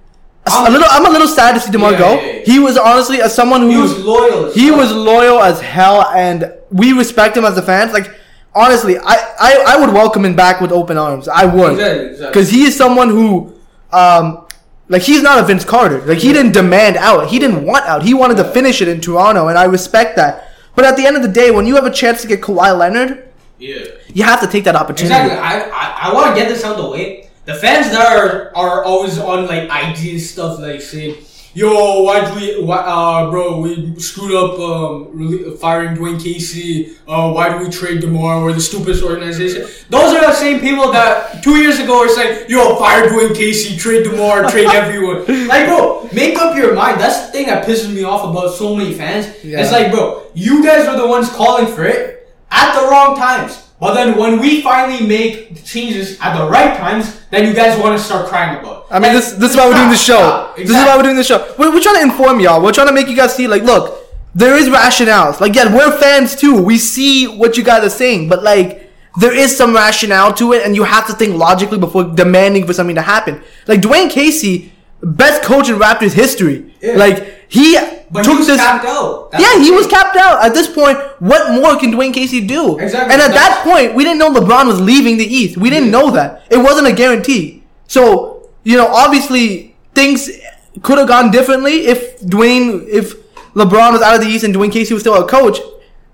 a I'm- little, I'm a little sad to see Demar Yeah, go. yeah, yeah. He was honestly as someone who He was loyal. he was loyal as hell, and we respect him as the fans. Like, honestly, I, I, I would welcome him back with open arms. I would, Exactly, exactly. because he is someone who, um, like he's not a Vince Carter. Like he didn't demand out. He didn't want out. He wanted to finish it in Toronto, and I respect that. But at the end of the day, when you have a chance to get Kawhi Leonard, Yeah. you have to take that opportunity. Exactly. I I, I want to get this out of the way. The fans that are are always on like IG stuff like saying, "Yo, why'd we, why, uh, bro, we screwed up um firing Dwane Casey. Uh, why do we trade Demar? We're the stupidest organization." Those are the same people that two years ago were saying, "Yo, fire Dwane Casey, trade Demar, trade (laughs) everyone." Like, bro, make up your mind. That's the thing that pisses me off about so many fans. Yeah. It's like, bro, you guys are the ones calling for it at the wrong times. But then when we finally make changes at the right times, then you guys want to start crying about. it. I mean, this this is why we're doing the show. stop. This is why we're doing the show. We're, we're trying to inform y'all. We're trying to make you guys see, like, look, there is rationales. Like, yeah, we're fans too. We see what you guys are saying, but like, there is some rationale to it, and you have to think logically before demanding for something to happen. Like Dwane Casey, best coach in Raptors history. Yeah. Like he But took he was this. capped out. That's Yeah, he was capped out. At this point, what more can Dwane Casey do? Exactly. And at that point, we didn't know LeBron was leaving the East. We didn't Yeah. know that. It wasn't a guarantee. So, you know, obviously things could have gone differently if Dwane if LeBron was out of the East and Dwane Casey was still a coach.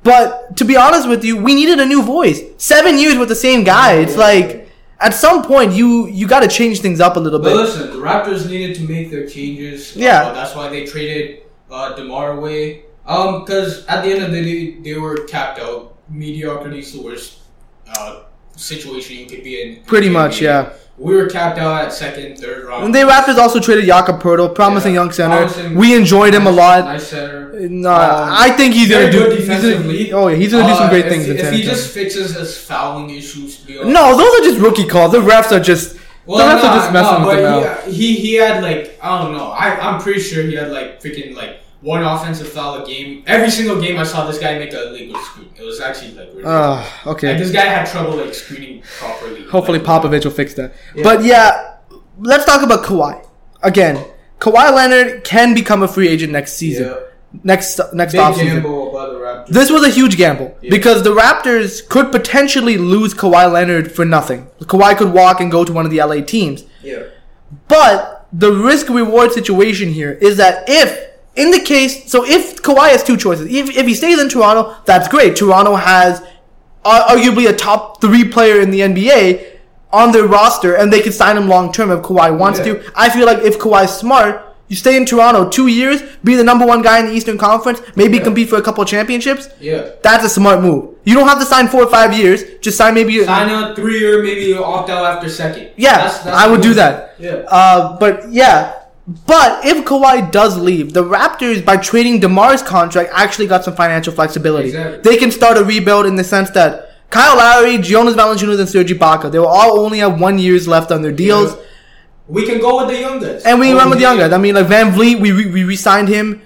But to be honest with you, we needed a new voice. Seven years with the same guy. It's like at some point you you got to change things up a little But bit. listen, the Raptors needed to make their changes. Yeah. Uh, that's why they traded uh, Demar away. Um, because at the end of the day, they were capped out. Mediocrity is the worst uh, situation you could be in. Pretty much, yeah. We were capped out at second, third round. And the Raptors also traded Jakob Poeltl, promising Yeah. young center. Promising- we enjoyed him a lot. Nice center. No, Um, I think he's gonna do. he's gonna- oh yeah, he's gonna do some Uh, great if, things in If he just fixes his fouling issues. No, those are just rookie calls. The refs are just. Well, the refs no, are just messing no, with but he, he he had like I don't know. I I'm pretty sure he had like freaking like one offensive foul a game. Every single game I saw this guy make a illegal screen. It was actually like really. Uh, like okay. this guy had trouble like screening properly. Hopefully Like, Popovich will fix that. Yeah. But yeah, let's talk about Kawhi again. Kawhi Leonard can become a free agent next season. Yeah. Next next Big offseason. gamble the Raptors. This was a huge gamble Yeah. because the Raptors could potentially lose Kawhi Leonard for nothing. Kawhi could walk and go to one of the LA teams. yeah. But the risk reward situation here is that if in the case, so if Kawhi has two choices, if, if he stays in Toronto, that's great. Toronto has uh, arguably a top three player in the NBA on their roster, and they can sign him long term if Kawhi wants Yeah. to. I feel like if Kawhi's smart, you stay in Toronto two years, be the number one guy in the Eastern Conference, maybe Yeah. compete for a couple championships. Yeah. That's a smart move. You don't have to sign four or five years. Just sign maybe. Sign a three year, maybe opt out after second. Yeah, That's- that's I would do that. Yeah. Uh, but yeah. But if Kawhi does leave, the Raptors, by trading DeMar's contract, actually got some financial flexibility. Exactly. They can start a rebuild in the sense that Kyle Lowry, Jonas Valanciunas, and Serge Ibaka, they will all only have one years left on their deals. Yeah. We can go with the young guys. And we Oh, run with the yeah. young guys. I mean, like VanVleet, we re- we re-signed him.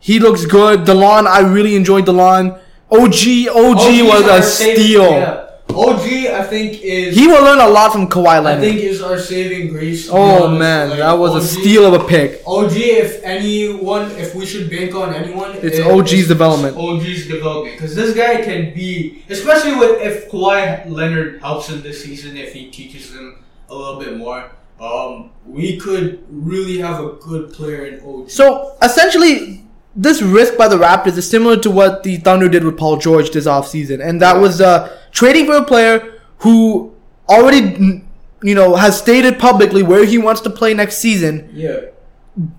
He looks good. Delon, I really enjoyed Delon. OG, OG, was are a saving- steal. yeah. OG, I think is. He will learn a lot from Kawhi Leonard. I think is our saving grace. oh honest. man, Like, that was a steal of a pick. OG, if anyone, if we should bank on anyone, It's it- OG's it's development. OG's development, because this guy can be, especially with if Kawhi Leonard helps him this season, if he teaches him a little bit more, um, we could really have a good player in OG. So essentially, this risk by the Raptors is similar to what the Thunder did with Paul George this offseason. And that was uh, trading for a player who already, you know, has stated publicly where he wants to play next season, yeah.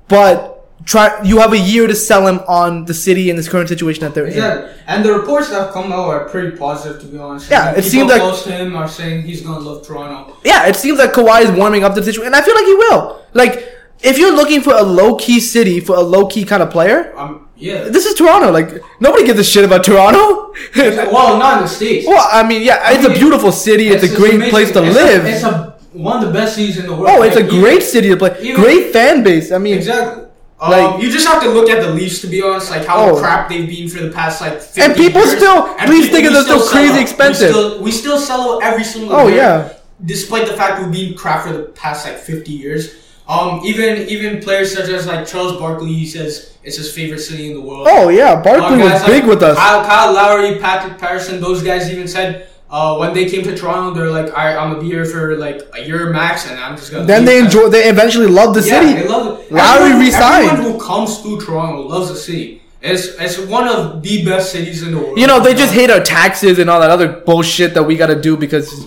but try you have a year to sell him on the city in this current situation that they're in. Exactly. And the reports that have come out are pretty positive, to be honest. Yeah, it seems like- close to him are saying he's gonna love Toronto. Yeah, it seems like Kawhi is warming up to the situation, and I feel like he will. Like, if you're looking for a low key city for a low key kind of player, Um, yeah. this is Toronto. Like, nobody gives a shit about Toronto. (laughs) well, not in the states. Well, I mean, yeah, it's a mean, beautiful city. It's, a great amazing. place to It's live. A, it's a one of the best cities in the world. oh, it's a Like, even- great city to play. even- great fan base. I mean, Exactly. Like- um, you just have to look at the Leafs to be honest, like how Oh. crap they've been for the past like 50 And people years. still- Leafs people- think we they're still crazy out. expensive. We still, we still sell out every single Oh, year, yeah. Despite the fact we've been crap for the past like 50 years. Um, even even players such as like Charles Barkley, he says it's his favorite city in the world. oh yeah, Barkley Um, was guys big like with us. Kyle, Kyle Lowry, Patrick Patterson, those guys even said uh, when they came to Toronto, they're like, "All right, I'm gonna be here for like a year max, and I'm just gonna." Then they enjoy. They eventually love the Yeah, city. they love it. Lowry Everyone- resigned. Everyone who comes to Toronto loves the city. It's it's one of the best cities in the world. You know, they just hate our taxes and all that other bullshit that we gotta do because,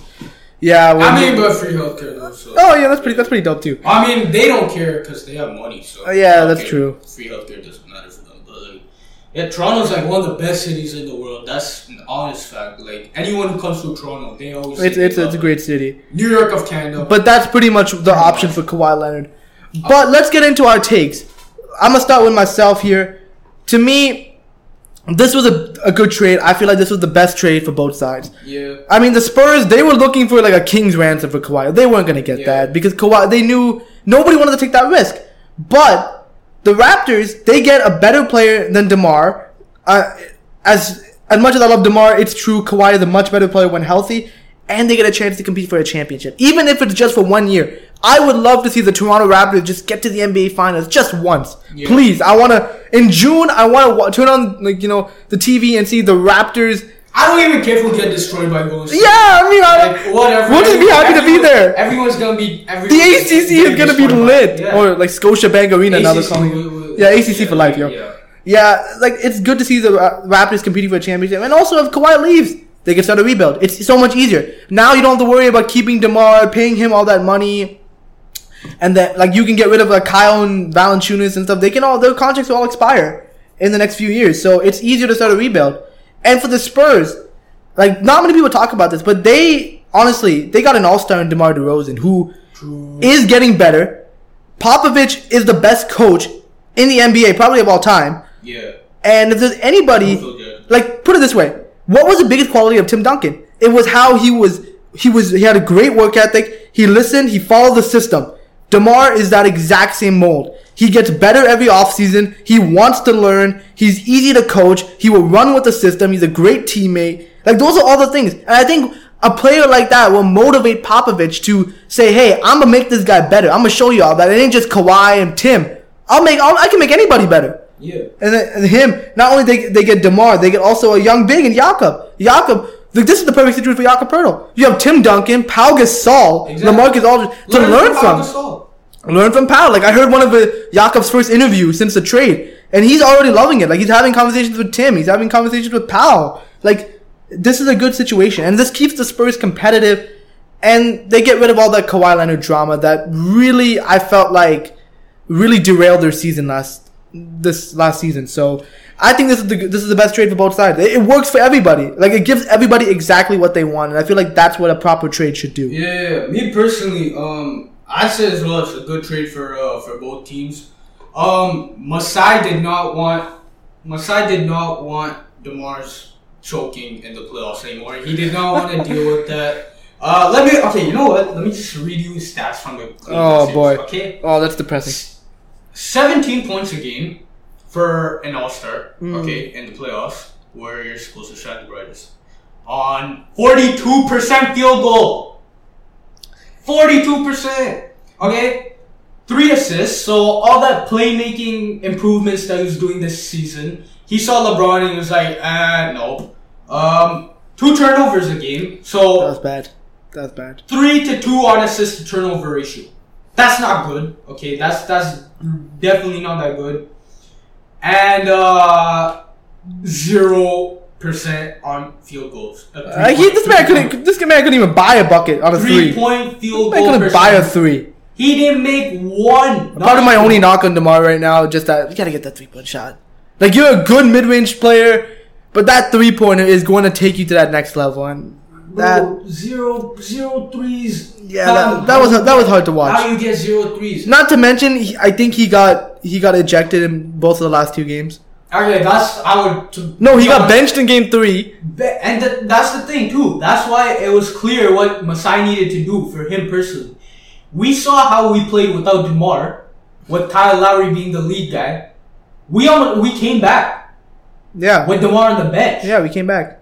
yeah. I mean, but free healthcare though. So. oh yeah, that's pretty. That's pretty dope too. I mean, they don't care because they have money. So Uh, yeah, that's true. Free healthcare doesn't matter for them. But like, yeah, Toronto's like one of the best cities in the world. That's an honest fact. Like anyone who comes to Toronto, they always It's say it's it's a great city. New York of Canada. But that's pretty much the option for Kawhi Leonard. But let's get into our takes. I'm gonna start with myself here. To me, this was a, a good trade. I feel like this was the best trade for both sides. yeah, I mean, the Spurs they were looking for like a king's ransom for Kawhi. They weren't gonna get Yeah. that because Kawhi they knew nobody wanted to take that risk. But the Raptors they get a better player than Demar. Uh, as as much as I love Demar, it's true Kawhi is a much better player when healthy, and they get a chance to compete for a championship, even if it's just for one year. I would love to see the Toronto Raptors just get to the NBA Finals just once, Yeah. please. I wanna in June. I wanna wa- turn on like you know the TV and see the Raptors. I don't even care if we get destroyed by Golden State. Yeah, I mean, I, Like, whatever. We'll just be happy to be there. Everyone's gonna be. Every, The ACC is gonna be lit, Yeah. or like Scotiabank Arena. now they're calling it. will- Yeah, ACC for life, yo. Yeah. Yeah, like it's good to see the Ra- Raptors competing for a championship, and also if Kawhi leaves, they can start a rebuild. It's so much easier now. You don't have to worry about keeping Demar, paying him all that money, and that like you can get rid of like Kyle and Valanciunas and stuff. They can all their contracts will all expire in the next few years, so it's easier to start a rebuild. And for the Spurs, like not many people talk about this, but they honestly they got an All Star in Demar Derozan who is getting better. Popovich is the best coach in the NBA, probably of all time. Yeah. And if there's anybody, Don't feel good. like put it this way, what was the biggest quality of Tim Duncan? It was how he was. He was. He had a great work ethic. He listened. He followed the system. Demar is that exact same mold. He gets better every offseason. He wants to learn. He's easy to coach. He will run with the system. He's a great teammate. Like those are all the things. And I think a player like that will motivate Popovich to say, "Hey, I'm gonna make this guy better. I'm gonna show you all that it ain't just Kawhi and Tim. I'll make. I'll, I can make anybody better." Yeah. And, then, and him, not only they, they get Demar, they get also a young big in Jakob. Jakob, like, this is the perfect situation for Jakob Poeltl. You have Tim Duncan, Pau Gasol, Exactly. LaMarcus Aldridge to learn, Pau from. Gasol. Learn from Pau. Like I heard one of the Jakob's first interviews since the trade, and he's already loving it. Like he's having conversations with Tim, he's having conversations with Powell. Like this is a good situation, and this keeps the Spurs competitive. And they get rid of all that Kawhi Leonard drama that really I felt like really derailed their season last this last season. So I think this is the this is the best trade for both sides. It, it works for everybody. Like it gives everybody exactly what they want, and I feel like that's what a proper trade should do. Yeah, me personally, um, I say as well it's a good trade for uh, for both teams. Um, Masai did not want Masai did not want Demar's choking in the playoffs anymore. He did not want to (laughs) deal with that. Uh, let me okay. You know what? Let me just read you stats from the. Cleveland Oh, boy. Okay, Oh, that's depressing. seventeen points a game for an All Star. Mm. Okay, in the playoffs, where you're supposed to shine the brightest. On forty-two percent field goal. Forty-two percent. Okay, three assists. So all that playmaking improvements that he was doing this season, he saw LeBron and he was like, ah, no. Um, two turnovers a game. So that's bad. That's bad. three to two on assist to turnover ratio. That's not good. Okay, that's that's definitely not that good. And uh zero percent on field goals. Uh, he, this man couldn't. This man couldn't even buy a bucket on a three three. point field This goal. couldn't buy a three. He didn't make one. Part of my only knock on Demar right now, just that you gotta get that three point shot. Like you're a good mid range player, but that three pointer is going to take you to that next level, and that zero zero threes. yeah, that, that was that was hard to watch. How you get zero threes? Not to mention, he, I think he got he got ejected in both of the last two games. Okay, that's I would. To, No, he got benched in game three. And th- that's the thing too. That's why it was clear what Masai needed to do for him personally. We saw how we played without Demar, with Kyle Lowry being the lead guy. We almost, we came back Yeah, with Demar on the bench. yeah, we came back.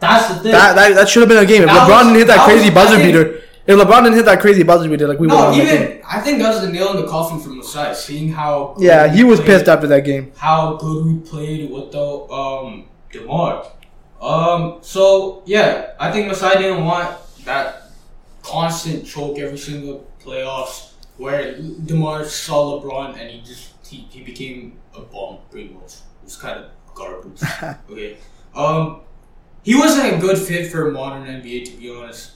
That's the thing. That that, that should have been a game. If That LeBron was- didn't hit that, that crazy was- buzzer think- beater, if LeBron didn't hit that crazy buzzer beater, like we would no, that game. even I think that was the nail in the coffin for Masai. Seeing how Yeah, he was played, pissed after that game. How good we played without um Demar. Um, so yeah, I think Masai didn't want that constant choke every single playoffs where Demar saw LeBron and he just he, he became a bomb pretty much. It was kind of garbage. (laughs) okay. Um, he wasn't a good fit for modern NBA to be honest.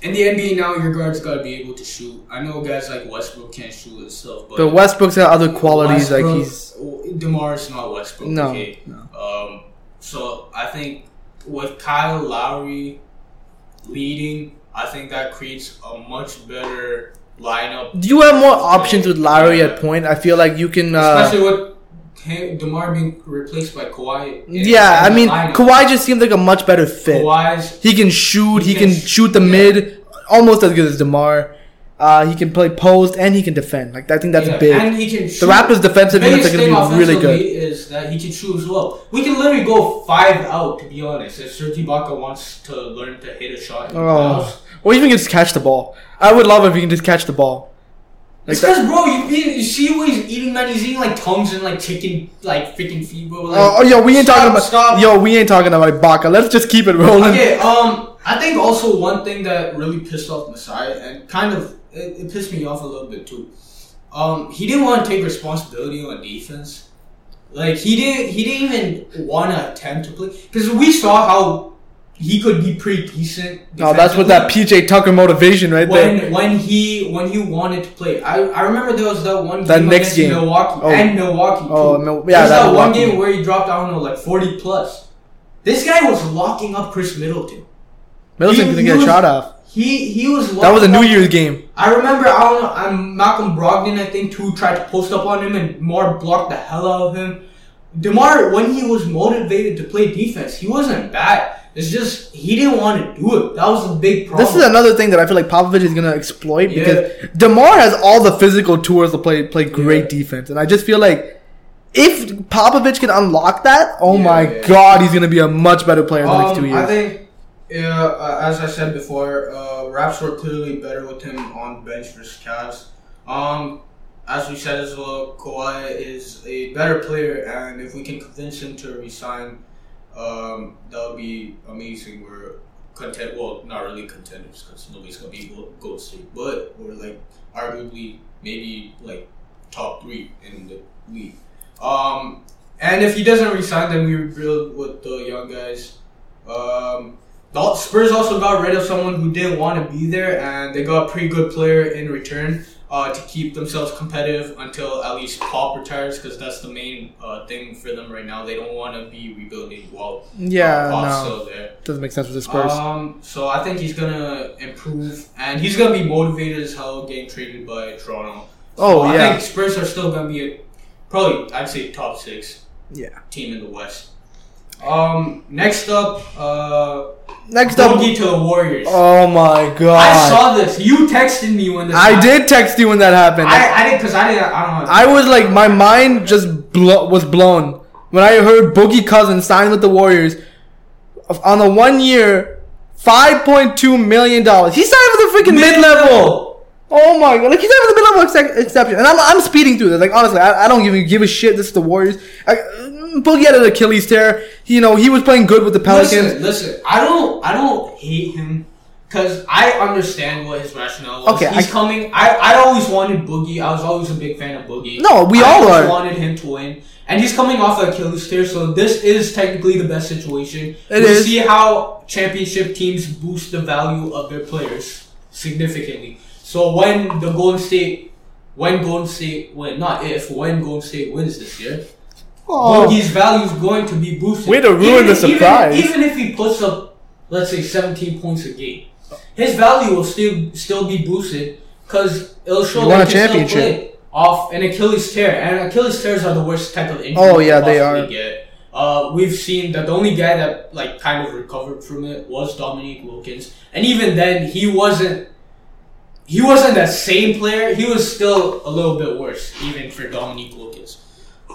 In the NBA now, your guards gotta be able to shoot. I know guys like Westbrook can't shoot and stuff, but But Westbrook's got other qualities, like he's Demar is not Westbrook. no, okay. no. Um, so I think with Kyle Lowry leading, I think that creates a much better lineup. Do you have more options with Lowry at point? I feel like you can. Uh, especially with him, Demar being replaced by Kawhi. yeah, I mean, lineup. Kawhi just seems like a much better fit. Kawhi's He can shoot. He, He can can shoot the yeah. mid, almost as good as Demar. Uh, he can play post and he can defend. Like I think that's yeah, big. and he can shoot. the Raptors' defensive units are going to be really good. Is that he can shoot as well. We can literally go five out. To be honest, if Serge Ibaka wants to learn to hit a shot. In the playoffs. Oh, or even just catch the ball. I would love if he can just catch the ball. Like It's because, bro, you, you see what he's eating, man. He's eating like tongues and like chicken, like freaking feet, bro. Like, Oh, oh, yo, we ain't stop, talking about. Stop. Yo, we ain't talking about Ibaka. Let's just keep it rolling. Okay, um, I think also one thing that really pissed off Masai and kind of it, it pissed me off a little bit too. Um, he didn't want to take responsibility on defense. Like he didn't, he didn't even want to attempt to play because we saw how he could be pretty decent. No, that's what that. PJ Tucker motivation right there. when when he when he wanted to play. I, I remember there was that one That game next against game. Milwaukee Oh. and Milwaukee. Oh, too. Oh, There yeah, was that that, one game where he dropped I don't know like forty plus. This guy was locking up Khris Middleton. Middleton he- couldn't he get a was- shot off. He he was. That was a New Year's game. I remember I don't know. I'm Malcolm Brogdon. I think too tried to post up on him and more blocked the hell out of him. Demar when he was motivated to play defense, he wasn't bad. It's just he didn't want to do it. That was the big problem. This is another thing that I feel like Popovich is gonna exploit Yeah. because Demar has all the physical tools to play play great defense, and I just feel like if Popovich can unlock that, oh Yeah, my yeah. god, he's gonna be a much better player in the next Um, two years. I think, yeah, uh, as I said before, uh, Raps were clearly better with him on bench versus Cavs. Um, as we said as well, Kawhi is a better player, and if we can convince him to resign, um, that would be amazing. We're content. Well, not really contenders because nobody's gonna be Go- Gold State, but we're like arguably maybe like top three in the league. Um, and if he doesn't resign, then we rebuild with the young guys. Um, the Spurs also got rid of someone who didn't want to be there, and they got a pretty good player in return uh, to keep themselves competitive until at least Pop retires, because that's the main uh, thing for them right now. They don't want to be rebuilding while Yeah, uh, Pop's no. still there. Doesn't make sense with the Spurs. Um, so I think he's gonna improve, and he's gonna be motivated as hell getting traded by Toronto. Oh, So I yeah. think Spurs are still gonna be a, probably I'd say top six yeah. team in the West. Um, next up, uh, Next up. Boogie to the Warriors. Oh my god. I saw this. You texted me when this. I happened. did text you when that happened. I, I did because I didn't. I don't know. I was like, my mind just blo- was blown when I heard Boogie Cousins signed with the Warriors on a one year, five point two million dollars. He signed with the freaking mid level. Oh my god! Like he's having the mid level ex- exception, and I'm, I'm speeding through this. Like honestly, I, I don't even give a shit. This is the Warriors. I, Boogie had an Achilles tear. You know he was playing good with the Pelicans. Listen, listen. I don't. I don't hate him because I understand what his rationale was. Okay, he's I- coming. I I always wanted Boogie. I was always a big fan of Boogie. No, we I all always are. wanted him to win, and he's coming off an Achilles tear. So this is technically the best situation. It we see how championship teams boost the value of their players significantly. So when the Golden State, when Golden State win, not if, when Golden State wins this year, Oh. Boogie's value is going to be boosted. Way to ruin Even- the surprise. Even, even if he puts up, let's say, 17 points a game, his value will still still be boosted because it'll show You that won a he can still championship. play off an Achilles tear. And Achilles tears are the worst type of injury. Oh, yeah, they are. Get. Uh, we've seen that the only guy that like kind of recovered from it was Dominique Wilkins, and even then he wasn't. He wasn't that same player. He was still a little bit worse, even for Dominique Lucas.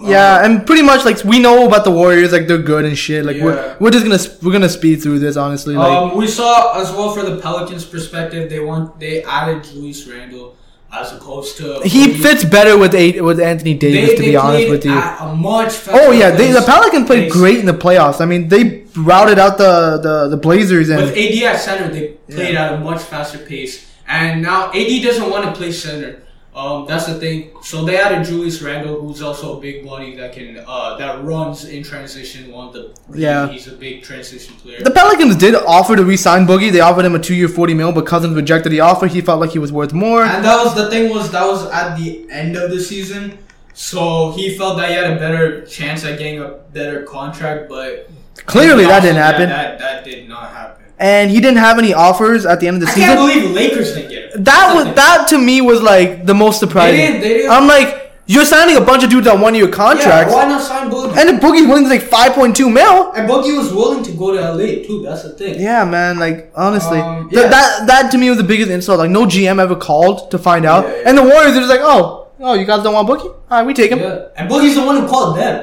Yeah, and pretty much like we know about the Warriors, like they're good and shit. Like Yeah. we're we're just gonna we're gonna speed through this honestly. Like Um, we saw as well for the Pelicans' perspective, they want they added Julius Randle as opposed to he fits better with eight with Anthony They, Davis. to they be honest with you. at a much Oh yeah, they, the Pelicans played pace. great in the playoffs. I mean, they routed out the the, the Blazers and With AD at center, they played Yeah. at a much faster pace, and now AD doesn't want to play center. Um, that's the thing. So they added Julius Randle, who's also a big body that can uh, that runs in transition. One of the Yeah. he's a big transition player. the Pelicans did offer to re-sign Boogie. They offered him a two-year, forty mil, but Cousins rejected the offer. He felt like he was worth more. And that was the thing was that was at the end of the season, so he felt that he had a better chance at getting a better contract. But Clearly, that didn't happen. That, that did not happen. And he didn't have any offers at the end of the I season. I can't believe the Lakers didn't get him. that was that to me was like the most surprising. They didn't- they didn't- I'm like, you're signing a bunch of dudes on one-year contracts, Yeah, why not sign Boogie? and Boogie's willing to take point two mil. And Boogie was willing to go to LA too. That's the thing. Yeah, man. Like honestly, Um, th- that that to me was the biggest insult. Like no GM ever called to find out, Yeah, yeah. and the Warriors are just like, oh, oh, you guys don't want Boogie? All right, we take him. Yeah. And Boogie's the one who called them.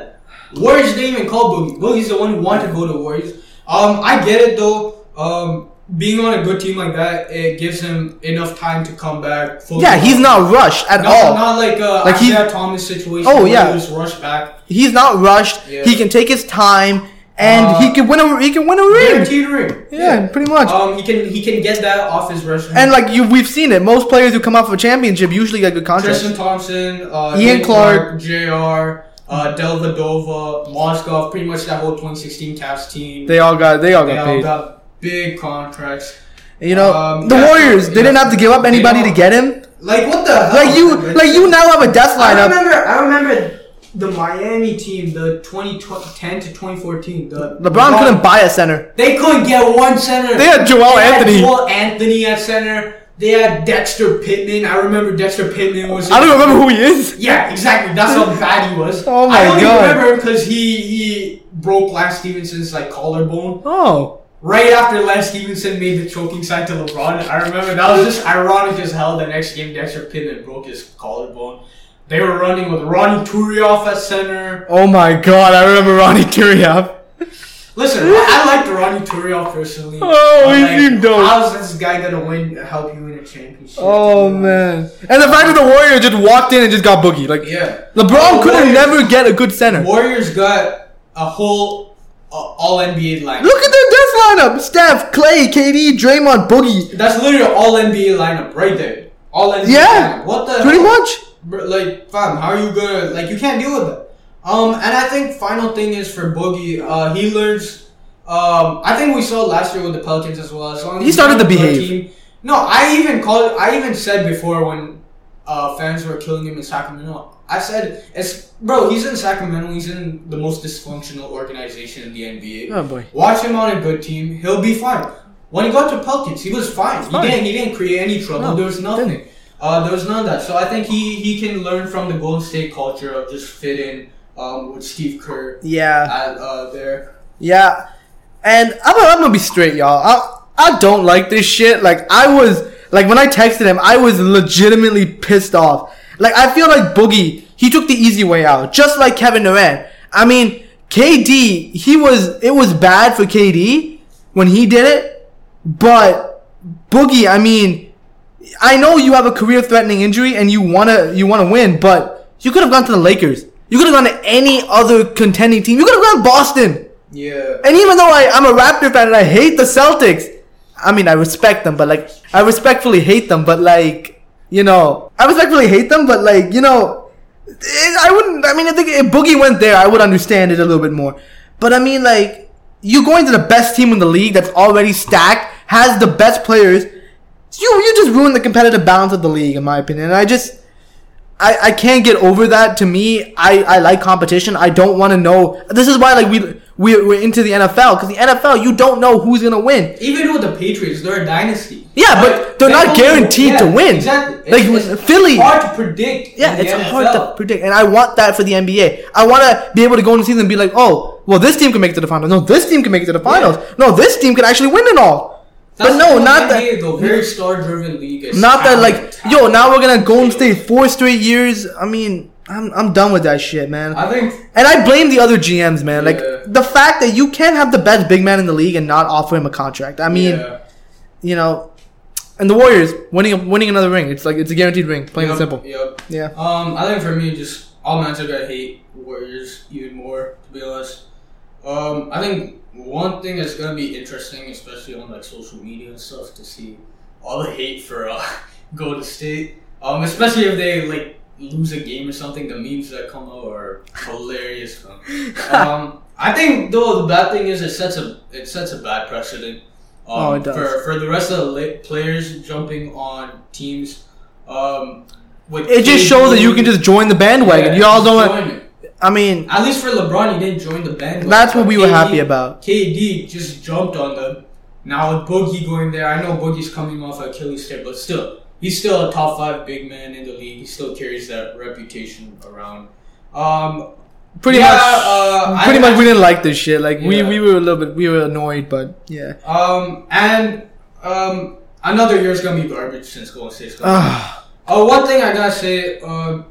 Warriors didn't even call Boogie. Boogie's the one who wanted to go to Warriors. Um, I get it though. Um, being on a good team like that, it gives him enough time to come back. Yeah, he's not rushed at No, all. not like uh, Like like he- Isaiah Thomas situation. Oh, where yeah. he was rushed back. He's not rushed. Yeah. He can take his time, and Uh, he can win a he can win a ring. Guaranteed ring. Yeah, pretty much. Um, he can he can get that off his resume. and like you, we've seen it. Most players who come off of a championship usually get good contracts. Tristan Thompson, uh, Ian Nick Clark. Jr., uh, Dellavedova, Mozgov, pretty much that whole 2016 Cavs team. They all got they all They got all paid. got big contracts. you know, um, the yeah, Warriors they yeah. didn't have to give up anybody to get him. Like what the hell? Like you, like you now have a death lineup. I remember. I remember the Miami team, the 2010 to 2014. The LeBron couldn't buy a center. They couldn't get one center. They had Joel They had Anthony. Joel Anthony at center. They had Dexter Pittman. I remember Dexter Pittman was. I don't remember who he is. Yeah, exactly. That's how bad he was. Oh my god! I only God. remember him because he he broke Lance Stephenson's like collarbone Oh, right after Lance Stephenson made the choking sign to LeBron. I remember that was just ironic as hell. The next game, Dexter Pittman broke his collarbone. They were running with Ronnie Turiaf at center. oh my God! I remember Ronnie Turiaf. Listen, I, I liked Ronnie Turiaf personally. (laughs) Oh, he like, seemed dope. How's this guy gonna win? Help you win a championship? Oh You know? man! And the fact that the Warriors just walked in and just got boogie. Like Yeah. LeBron couldn't Warriors- never get a good center. Warriors got a whole all NBA line. Look at their death lineup: Steph, Klay, KD, Draymond, Boogie. That's literally all NBA lineup right there. All NBA. Yeah, lineup. What the? Pretty hell? much. Like, fam, how are you gonna like? You can't deal with that. Um, and I think final thing is for Boogie. Uh, he learns. Um, I think we saw last year with the Pelicans as well. As long as He started to behave. Team, no, I even called. I even said before when uh, fans were killing him in Sacramento. I said, "It's bro. He's in Sacramento. He's in the most dysfunctional organization in the NBA. Oh boy. Watch him on a good team. He'll be fine. When he got to Pelicans, he was fine. fine. He didn't. He didn't create any trouble. No, there was nothing. Uh, there was none of that. So I think he he can learn from the Golden State culture of just fit in um, with Steve Kerr Yeah. at uh, there. Yeah, and I'm, I'm gonna be straight, y'all. I I don't like this shit. Like I was like when I texted him, I was legitimately pissed off. Like I feel like Boogie, he took the easy way out, just like Kevin Durant. I mean, KD, he was it was bad for KD when he did it, but Boogie, I mean, I know you have a career-threatening injury and you wanna you wanna win, but you could have gone to the Lakers. You could have gone to any other contending team. You could have gone to Boston. Yeah. And even though I, I'm a Raptor fan and I hate the Celtics, I mean, I respect them, but like, I respectfully hate them, but like, you know, I respectfully hate them, but like, you know, eh, I wouldn't, I mean, I think if Boogie went there, I would understand it a little bit more. But I mean, like, you going to the best team in the league that's already stacked, has the best players, you, you just ruined the competitive balance of the league, in my opinion. And I just, I, I can't get over that. To me, I, I like competition. I don't want to know. This is why like we we we're into the NFL because the NFL you don't know who's gonna win. Even with the Patriots, they're a dynasty. Yeah, but they're they not guaranteed to win. Exactly. Like, It's, it's Philly- hard to predict. Yeah, it's hard to predict, and I want that for the NBA. I want to be able to go into the season and be like, oh, well, this team can make it to the finals. No, this team can make it to the finals. No, this team can actually win it all. That's but no, not that. Though. Very star-driven league. Not that talent, like, yo, now we're gonna Golden talent. State four straight years. I mean, I'm I'm done with that shit, man. I think And I blame the other GMs, man. Like the fact that you can't have the best big man in the league and not offer him a contract. I mean, yeah. you know, and the Warriors winning winning another ring. It's like it's a guaranteed ring, plain Yep, and simple. Yep. Yeah. Um, I think for me, just all are gonna hate Warriors even more. To be honest, um, I think one thing that's gonna be interesting, especially on like social media and stuff, to see all the hate for uh, (laughs) Golden State. Um, especially if they like lose a game or something, the memes that come out are hilarious. (laughs) um, I think though the bad thing is it sets a it sets a bad precedent. Um, Oh, it does. For for the rest of the la- players jumping on teams. Um, with It just shows that you can just join the bandwagon. yeah, you all don't. join it. I mean, At least for LeBron, he didn't join the bandwagon. That's what we were KD happy about. KD just jumped on them. Now with Boogie going there, I know Boogie's coming off Achilles tear, but still, he's still a top five big man in the league. He still carries that reputation around. Um, pretty Yeah, much, uh, pretty I- much, we didn't like this shit. Like we Yeah. we were a little bit, we were annoyed, but yeah. um, and um, another year's gonna be garbage since Golden State's. Ah, Uh, one thing I gotta say, uh,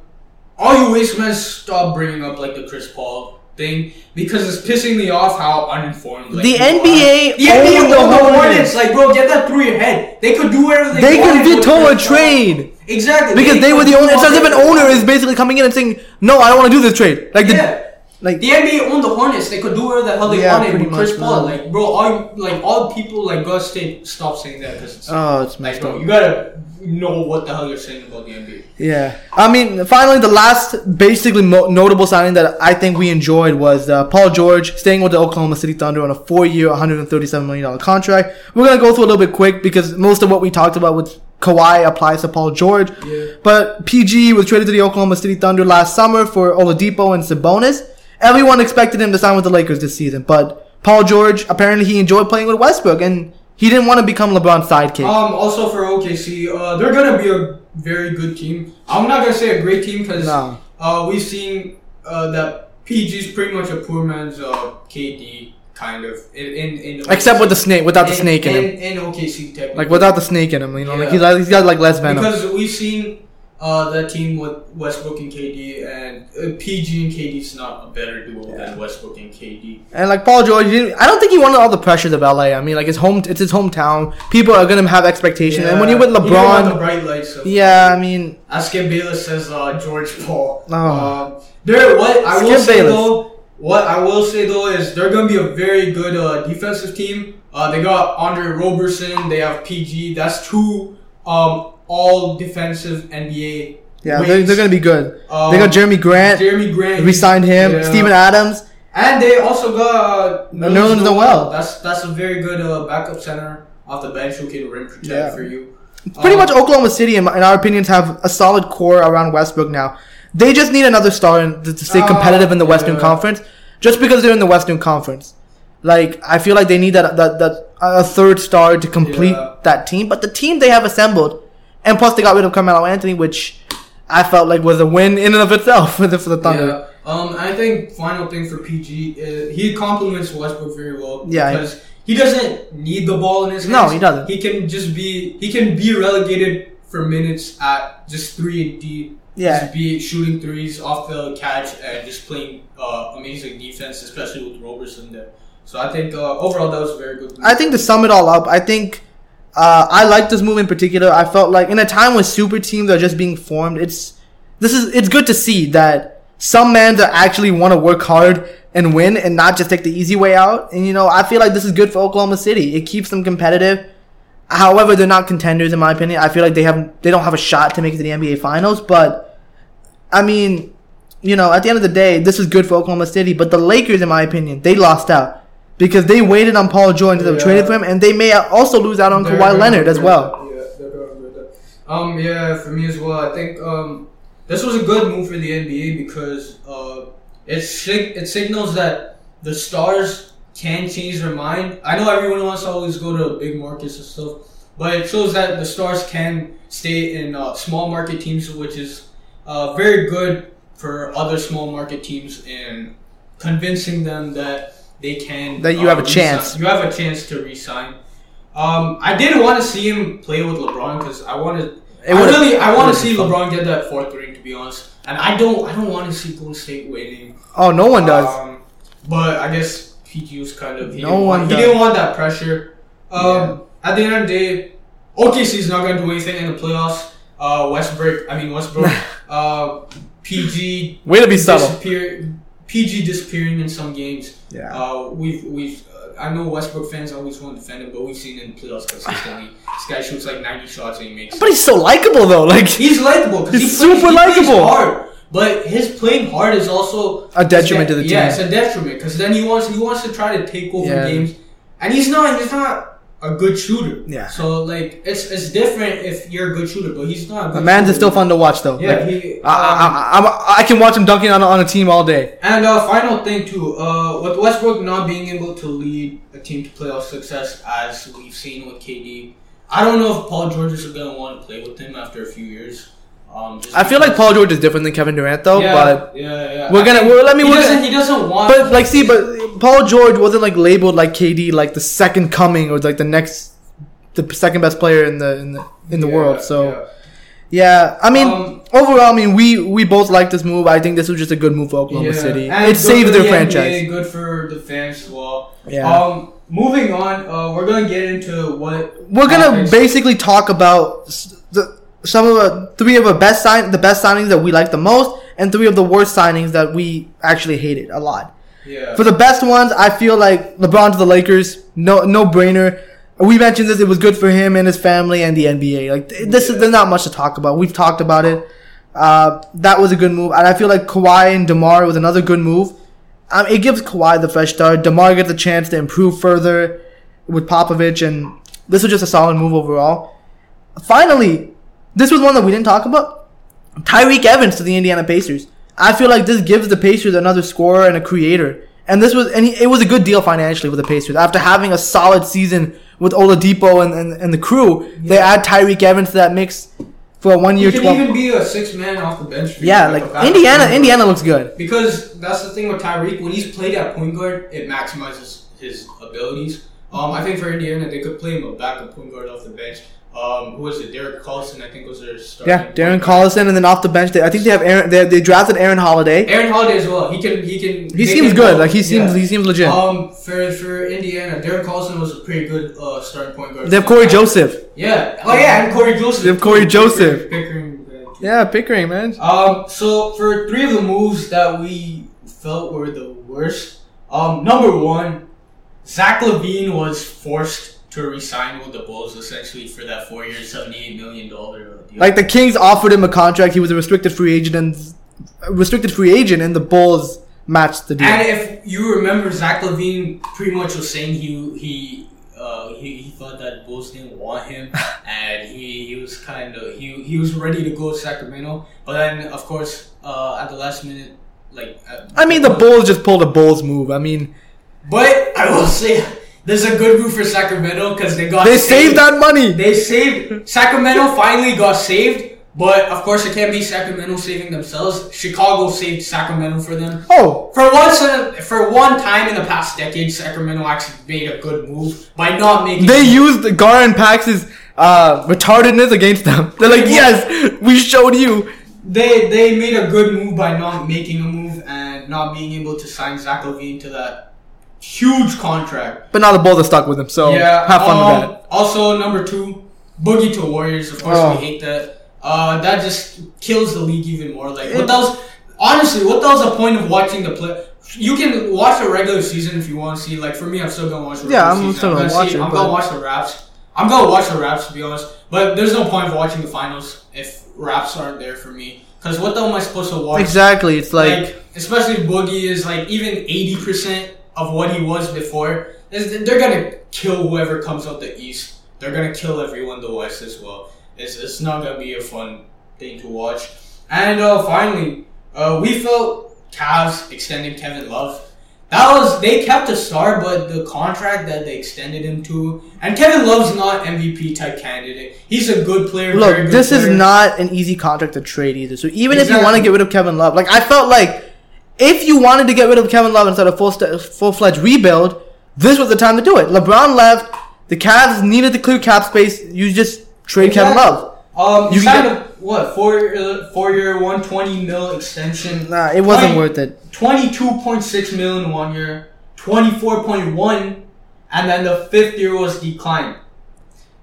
all you waste men stop bringing up like the Chris Paul thing because it's pissing me off how uninformed. Like, The NBA are. the NBA owned the the Hornets. Hornets. Like, bro, get that through your head. They could do whatever they. they could with veto a trade Exactly because they were the owner. It's as if an owner is basically coming in and saying, "No, I don't want to do this trade." Like the Yeah. Like The NBA owned the Hornets. They could do whatever the hell they Yeah, wanted with Chris Paul. Like, bro, all like all people like stay stop saying that because it's oh, it's like, messed bro, up. you gotta know what the hell you're saying about the NBA. Yeah, I mean, finally, the last basically mo- notable signing that I think we enjoyed was uh, Paul George staying with the Oklahoma City Thunder on a four-year, 137 million dollar contract. We're gonna go through a little bit quick because most of what we talked about with Kawhi applies to Paul George. Yeah. But PG was traded to the Oklahoma City Thunder last summer for Oladipo and Sabonis. Everyone expected him to sign with the Lakers this season, but Paul George apparently he enjoyed playing with Westbrook and he didn't want to become LeBron's sidekick. Um, also for OKC, uh, they're gonna be a very good team. I'm not gonna say a great team because No. uh, we've seen uh, that PG's pretty much a poor man's uh, KD kind of in in, in Except with the snake, without the in- snake in him. in, in OKC technically. Like without the snake in him, you know, like he's, like, he's got like less venom. because we've seen uh, that team with Westbrook and KD and uh, PG and KD's not a better duo than Westbrook and KD. and like Paul George, didn't, I don't think he wanted all the pressures of LA. I mean, like his home, it's his hometown. People are gonna have expectations, and when you're with with the LeBron, bright lights. Of, yeah, I mean, As Skip Bayless says, uh, George Paul. Oh. Uh, there, what I will say Bayless. though, what I will say though is they're gonna be a very good uh, defensive team. Uh, they got Andre Roberson. They have PG. That's two um, all defensive NBA Yeah, they're, they're gonna be good. Um, they got Jerami Grant. Jerami Grant. We signed him. Yeah. Steven Adams. And they also got uh, Nerlens Noel. That's that's a very good uh, backup center off the bench who can rim protect Yeah. for you. Pretty Um, much Oklahoma City, in, in our opinions, have a solid core around Westbrook now. They just need another star in, to, to stay Uh, competitive in the Western yeah. Conference. Just because they're in the Western Conference, like I feel like they need that that that a third star to complete Yeah. that team. But the team they have assembled, and plus they got rid of Carmelo Anthony, which I felt like was a win in and of itself (laughs) for the for the Thunder. Yeah. Um, I think final thing for PG, uh, he complements Westbrook very well. Yeah. Because he doesn't need the ball in his hands. No, he doesn't. He can just be he can be relegated for minutes at just three and D. Yeah. Just be shooting threes off the catch and just playing uh, amazing defense, especially with Roberson there. So I think uh, overall that was a very good. move. I think to sum it all up, I think uh, I like this move in particular. I felt like in a time when super teams are just being formed, it's this is it's good to see that some men actually want to work hard and win and not just take the easy way out. And you know, I feel like this is good for Oklahoma City. It keeps them competitive. However, they're not contenders in my opinion. I feel like they have they don't have a shot to make it to the NBA finals, but I mean, you know, at the end of the day, this is good for Oklahoma City. But the Lakers, in my opinion, they lost out because they waited on Paul George of Yeah. trading for him, and they may also lose out on They're Kawhi Leonard as well. Yeah. Um, yeah, for me as well. I think um, this was a good move for the NBA because uh, it sig- it signals that the stars can change their mind. I know everyone wants to always go to big markets and stuff, but it shows that the stars can stay in uh, small market teams, which is uh, very good for other small market teams in convincing them that they can That you uh, have a re-sign- chance. You have a chance to resign. Um, I did want to see him play with LeBron because I wanted. I really, I want to see fun. LeBron get that fourth ring. To be honest, and I don't, I don't want to see Golden State winning. Oh, no one does. Um, but I guess PG was kind of he, No one want, he didn't want that pressure. Um, At the end of the day, OKC's not going to do anything in the playoffs. Uh, Westbrook, I mean Westbrook, (laughs) uh, PG Way to be subtle. disappear, PG disappearing in some games. Yeah. Uh, we've we've uh, I know Westbrook fans always want to defend him, but we've seen in playoffs consistently. this guy shoots like 90 shots and he makes. But he's so likable though. Like (laughs) He's likable He's he super plays likable. hard. But his playing hard is also A detriment to the team. Yeah, it's a detriment because then he wants he wants to try to take over Yeah. games, and he's not he's not a good shooter. Yeah. So like it's it's different if you're a good shooter, but he's not. A man's is still fun to watch though. Yeah, Like, he, I, um, I, I, I'm- I can watch him dunking on, a- on a team all day. And uh, final thing too, uh, with Westbrook not being able to lead a team to playoff success as we've seen with KD, I don't know if Paul George is gonna want to play with him after a few years. Um, I feel like Paul George is different than Kevin Durant though, yeah, but yeah, yeah. we're gonna- well, let me- He we're doesn't. gonna- he doesn't want. but like see, but Paul George wasn't like labeled like KD like the second coming or like the next the second best player in the in the in the Yeah, world. So yeah. yeah, I mean Um, overall, I mean we we both like this move. I think this was just a good move for Oklahoma City. and It saved their the franchise. NBA, good for the fans as well. Yeah. Um, moving on, uh, we're gonna get into what We're gonna basically talk about some of the three of the best sign the best signings that we like the most, and three of the worst signings that we actually hated a lot. yeah. For the best ones, I feel like LeBron to the Lakers, no no brainer. We mentioned this; it was good for him and his family and the NBA. Like th- this, is there's not much to talk about. We've talked about it. Uh, that was a good move, and I feel like Kawhi and Demar was another good move. Um, it gives Kawhi the fresh start. Demar gets a chance to improve further with Popovich, and this was just a solid move overall. Finally, this was one that we didn't talk about. Tyreke Evans to the Indiana Pacers. I feel like this gives the Pacers another scorer and a creator. And this was and he, it was a good deal financially with the Pacers. After having a solid season with Oladipo and, and, and the crew, they add Tyreke Evans to that mix for a one He year can twelve. even be a six man off the bench. for Yeah, like Indiana Indiana looks good. Because that's the thing with Tyreke. When he's played at point guard, it maximizes his abilities. Um, I think for Indiana, they could play him a backup point guard off the bench. Um, who was it? Derek Collison, I think, was their starting. Yeah, Darren. Collison and then off the bench they, I think they have Aaron they, they drafted Aaron Holiday. Aaron Holiday as well. He can. He can. He seems good. Like he seems yeah. he seems legit. Um, for for Indiana, Derek Collison was a pretty good uh, starting point guard. They have Cory Joseph. Yeah. Oh yeah, and Cory Joseph. They have Cory Joseph. Pickering, Pickering, uh, Yeah, Pickering, man. Um, so for three of the moves that we felt were the worst, um, number one, Zach Levine was forced to resign with the Bulls essentially for that four year, $78 million deal. Like the Kings offered him a contract. He was a restricted free agent and restricted free agent, and the Bulls matched the deal. And if you remember, Zach LaVine pretty much was saying he he uh, he, he thought that Bulls didn't want him, (laughs) and he, he was kind of he, he was ready to go to Sacramento, but then of course uh, at the last minute, like uh, I mean, the Bulls just pulled a Bulls move. I mean, But I will say there's a good move for Sacramento because they got they saved that money. They saved Sacramento finally got saved, but of course it can't be Sacramento saving themselves. Chicago saved Sacramento for them. Oh, For once, a, for one time in the past decade, Sacramento actually made a good move by not making. they used Gar and Pax's uh, retardedness against them. (laughs) They're like, yes, we showed you. they they made a good move by not making a move and not being able to sign Zach LaVine to that huge contract. But now the Bulls are stuck with him, so yeah, have fun um, with that. Also, number two, Boogie to Warriors. Of course, Oh. we hate that. Uh, that just kills the league even more. Like, what that was honestly, what that was the point of watching the play? You can watch the regular season if you want to see. Like for me, I'm still gonna watch the Yeah, I'm season. still gonna see- watch it, I'm gonna watch the Raps. I'm gonna watch the Raps to be honest. But there's no point of watching the finals if Raps aren't there for me. Because what the hell am I supposed to watch? Exactly. It's like, like, especially Boogie is like even eighty percent of what he was before. They're gonna kill whoever comes out the east. They're gonna kill everyone the west as well. It's, it's not gonna be a fun thing to watch. And uh, finally, uh, we felt Cavs extending Kevin Love. That was they kept a star, but the contract that they extended him to, and Kevin Love's not MVP type candidate. He's a good player. look, good this is not an easy contract to trade either. So even if you want to get rid of Kevin Love, like I felt like if you wanted to get rid of Kevin Love and start a full st- full fledged rebuild, this was the time to do it. LeBron left. The Cavs needed to clear cap space. You just trade Kevin Love. Um, You signed a what four uh, four year one twenty mil extension. Nah, it wasn't 20 worth it. Twenty two point six mil in one year, twenty four point one, and then the fifth year was declined.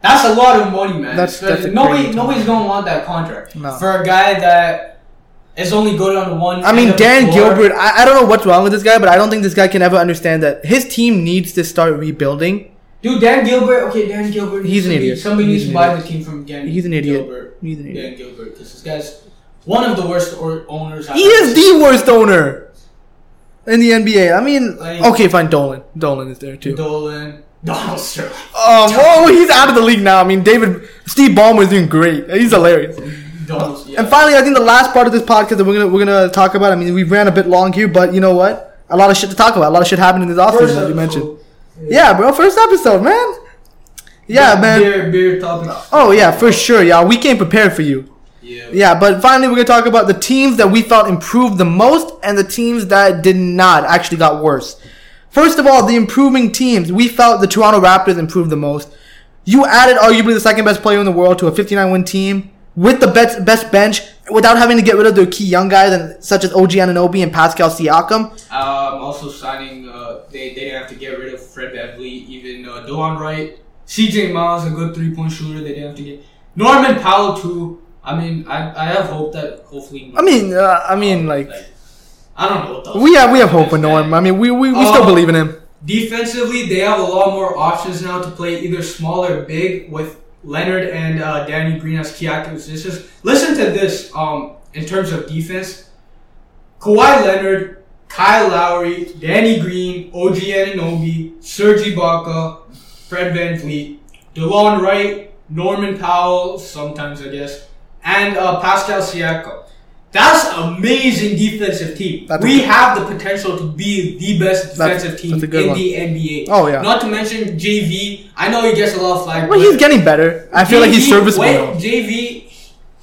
That's a lot of money, man. That's- that's nobody nobody's gonna want that contract No. for a guy that is only good on one. I mean, end of the Dan. Gilbert. I, I don't know what's wrong with this guy, but I don't think this guy can ever understand that his team needs to start rebuilding. Dude, Dan Gilbert. Okay, Dan Gilbert. He's an to be- idiot. Somebody He's needs to buy idiot. the team from Dan. He's an idiot. Gilbert. He's an idiot. Dan Gilbert, because this guy's one of the worst or- owners. I've He is seen. the worst owner in the NBA. I mean, Like- okay, fine. Dolan. Dolan is there too. Dolan, Donald Sterling. Um, oh, he's out of the league now. I mean, David Steve Ballmer is doing great. He's hilarious. Yeah. And finally, I think the last part of this podcast that we're gonna we're gonna talk about. I mean, we ran a bit long here, but you know what? A lot of shit to talk about. A lot of shit happened in this offseason, as you mentioned. episode. Yeah, bro. First episode, man. Yeah, man. Beer, beer topics. Oh yeah, for sure, y'all. We came prepared for you. Yeah. Yeah, but finally, we're gonna talk about the teams that we felt improved the most and the teams that did not actually got worse. First of all, the improving teams. We felt the Toronto Raptors improved the most. You added arguably the second best player in the world to a 59 win team with the best best bench without having to get rid of their key young guys and such as OG Anunoby and Pascal Siakam. Um, also signing, uh, they, they didn't have to get rid of Fred VanVleet, even uh, Wright. CJ Miles, a good three point shooter, they didn't have to get. Norman Powell, too. I mean, I, I have hope that hopefully. I mean, uh, I mean, like I don't know we have we have hope for Norm. I mean, we we, we still Oh. believe in him. Defensively, they have a lot more options now to play either small or big with Leonard and uh, Danny Green as key acquisitions. Listen to this um, in terms of defense. Kawhi Leonard, Kyle Lowry, Danny Green, OG Anunoby, Serge Ibaka, Fred VanVleet, DeLon Wright, Norman Powell, sometimes I guess, and uh, Pascal Siakam. That's amazing defensive team. That's we have the potential to be the best That's- defensive team that's in one. the NBA. Oh, yeah. Not to mention JV. I know he gets a lot of flag. Well, but he's getting better. I feel like he's serviceable. wait. JV,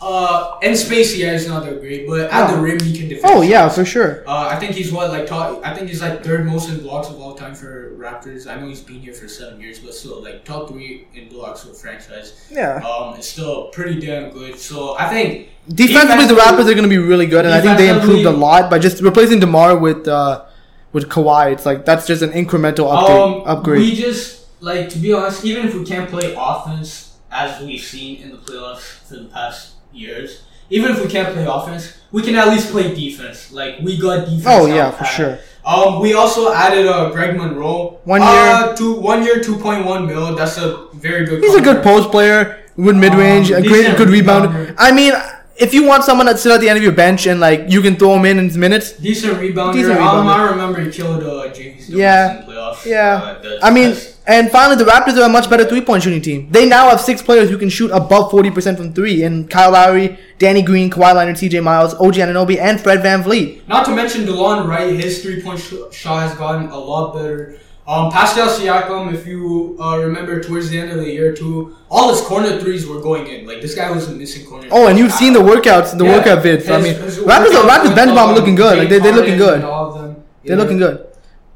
uh, in space, yeah, is not that great, but at Oh. the rim, he can defend. Oh yeah, for sure. Uh, I think he's what like top. I think he's like third most in blocks of all time for Raptors. I know he's been here for seven years, but still like top three in blocks for franchise. Yeah. Um, it's still pretty damn good. So I think Defensively, the Raptors are going to be really good, and I think they improved a lot by just replacing Demar with uh, with Kawhi. It's like that's just an incremental upgrade. Um, upgrade. We just like to be honest, even if we can't play offense as we've seen in the playoffs for the past years, even if we can't play offense, we can at least play defense. Like we got defense. oh yeah, for sure. Um, we also added uh, Greg Monroe. One Uh, year. two, one year, two point one mil. That's a very good. He's a good post player with mid range, Um, a great, good rebounder. rebounder. I mean, if you want someone that's sit at the end of your bench and like you can throw him in in minutes, Decent rebounder. Decent Um. I remember he killed uh, JV's Yeah. in playoffs. Yeah. Uh, I mean, that's- and finally, the Raptors are a much better three point shooting team. They now have six players who can shoot above 40% from three in Kyle Lowry, Danny Green, Kawhi Leonard, CJ Miles, OG Anunoby, and Fred VanVleet. Not to mention DeLon Wright, his three point sh- shot has gotten a lot better. Um, Pascal Siakam, if you uh, remember towards the end of the year too, all his corner threes were going in. Like this guy wasn't missing corner. Oh, and you've seen the workouts, the Yeah, workout vids. I mean, Raptors, Raptors bench bomb looking good. Like, they, they're looking good. and all of them. They're looking good.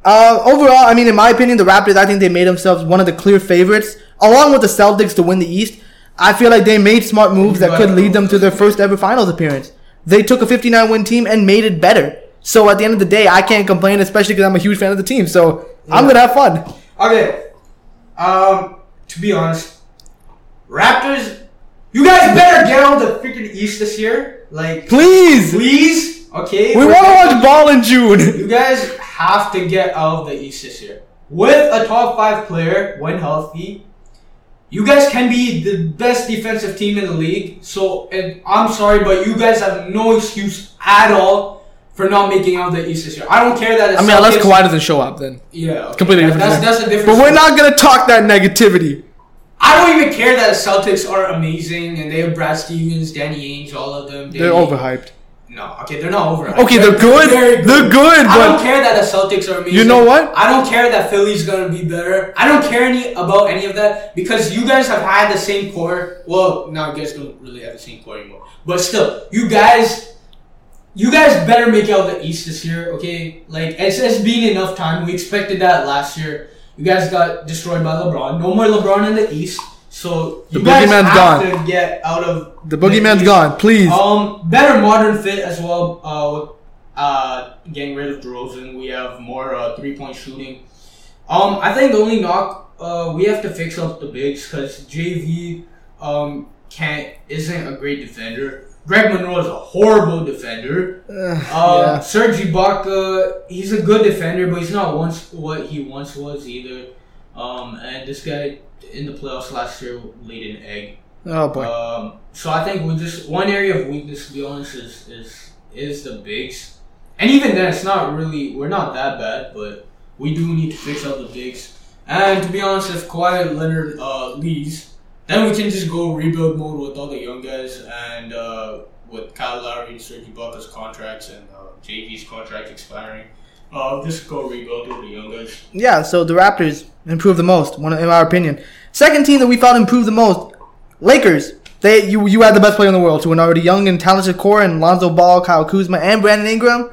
Uh, overall, I mean, in my opinion, the Raptors, I think they made themselves one of the clear favorites, along with the Celtics, to win the East. I feel like they made smart moves that could lead them to their first ever finals appearance. They took a 59 win team and made it better. So at the end of the day, I can't complain, especially because I'm a huge fan of the team. So I'm gonna have fun. Okay. Um, to be honest, Raptors, you guys better get on the freaking East this year. Like, Please, please. Okay. we want to watch ball in June. You guys have to get out of the East this year. With a top five player, when healthy, you guys can be the best defensive team in the league. So, and I'm sorry, but you guys have no excuse at all for not making out the East this year. I don't care that. the I mean, unless Kawhi doesn't show up, then Yeah, okay. completely That- different. That's, that's a different. But we're not gonna talk that negativity. I don't even care that the Celtics are amazing and they have Brad Stevens, Danny Ainge, all of them. They're overhyped. No, okay, they're not overhyped. Okay, they're good. very They're good, I don't care that the Celtics are amazing. You know what? I don't care that Philly's gonna be better. I don't care any about any of that because you guys have had the same core. Well, now you guys don't really have the same core anymore. But still, you guys, you guys better make out the East this year. Okay, like it's, it's been enough time. We expected that last year. You guys got destroyed by LeBron. No more LeBron in the East. So you The guys boogeyman's have gone. to get out of the boogeyman's gone. Please. Um, better modern fit as well. Uh, uh, getting rid of DeRozan, we have more uh, three point shooting. Um, I think the only knock uh, we have to fix up the bigs because JV um can't isn't a great defender. Greg Monroe is a horrible defender. Uh, Uh, yeah. Serge Ibaka, he's a good defender, but he's not once what he once was either. Um, and this guy in the playoffs last year laid an egg. Oh boy. Um, so I think we just one area of weakness, to be honest, is is is the bigs, and even then, it's not really we're not that bad, but we do need to fix up the bigs. And to be honest, if Kawhi Leonard uh, leaves, then we can just go rebuild mode with all the young guys and uh, with Kyle Lowry and Serge Ibaka's contracts and uh, JV's contract expiring. Uh, just go rebuild with the young guys. Yeah, so the Raptors improved the most, one in our opinion. Second team that we felt improved the most, Lakers. They you you had the best player in the world to an already young and talented core and Lonzo Ball, Kyle Kuzma, and Brandon Ingram.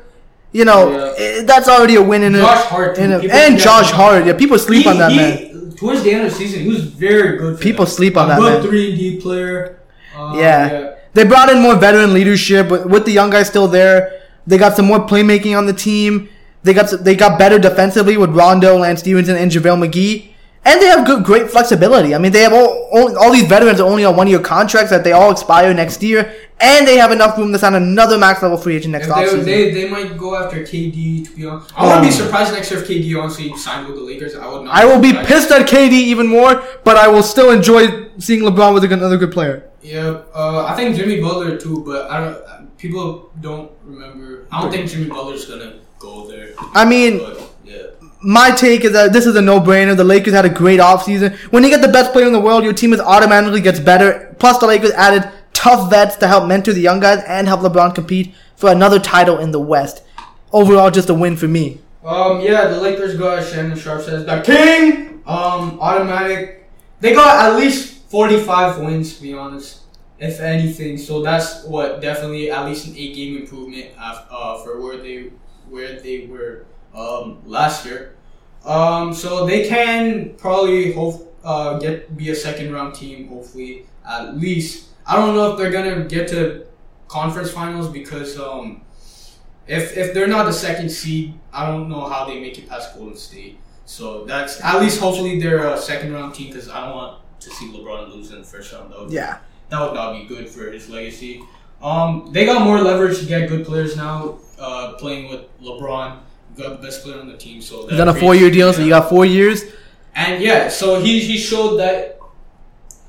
You know Yeah. eh, that's already a win in a, Hart, in a- and Josh Hart. Yeah, people sleep He- on that he- man. Towards the end of the season, he was very good. For People them. sleep on a that good three and D player. Um, Yeah. They brought in more veteran leadership with, with the young guys still there. They got some more playmaking on the team. They got they got better defensively with Rondo, Lance Stephenson, and JaVale McGee. And they have good, great flexibility. I mean, they have all, all, all these veterans are only on one year contracts that they all expire next year. And they have enough room to sign another max level free agent next offseason. they, they might go after KD. To be honest, I wouldn't be surprised next year if KD honestly signed with the Lakers. I would not. I will be pissed at KD even more, but I will still enjoy seeing LeBron with another good player. Yeah, uh, I think Jimmy Butler too, but I don't. People don't remember. I don't think Jimmy Butler's gonna go there. I mean, But yeah, my take is that this is a no-brainer. The Lakers had a great offseason. When you get the best player in the world, your team is automatically gets better. Plus, the Lakers added tough vets to help mentor the young guys and help LeBron compete for another title in the West. Overall, just a win for me. Um, yeah, the Lakers got Shannon Sharpe says the king. Um, automatic. They got at least forty-five wins, to be honest, if anything. So that's what definitely at least an eight-game improvement uh, for where they where they were um, last year. Um, so they can probably hope uh, get be a second-round team, hopefully at least. I don't know if they're gonna get to conference finals because um, if if they're not the second seed, I don't know how they make it past Golden State. So that's at least hopefully they're a second round team because I don't want to see LeBron lose in the first round. That would, Yeah. that would not be good for his legacy. Um, they got more leverage to get good players now. Uh, playing with LeBron got the best player on the team. So He's on a four-year deal, so you got four years. And yeah, so he he showed that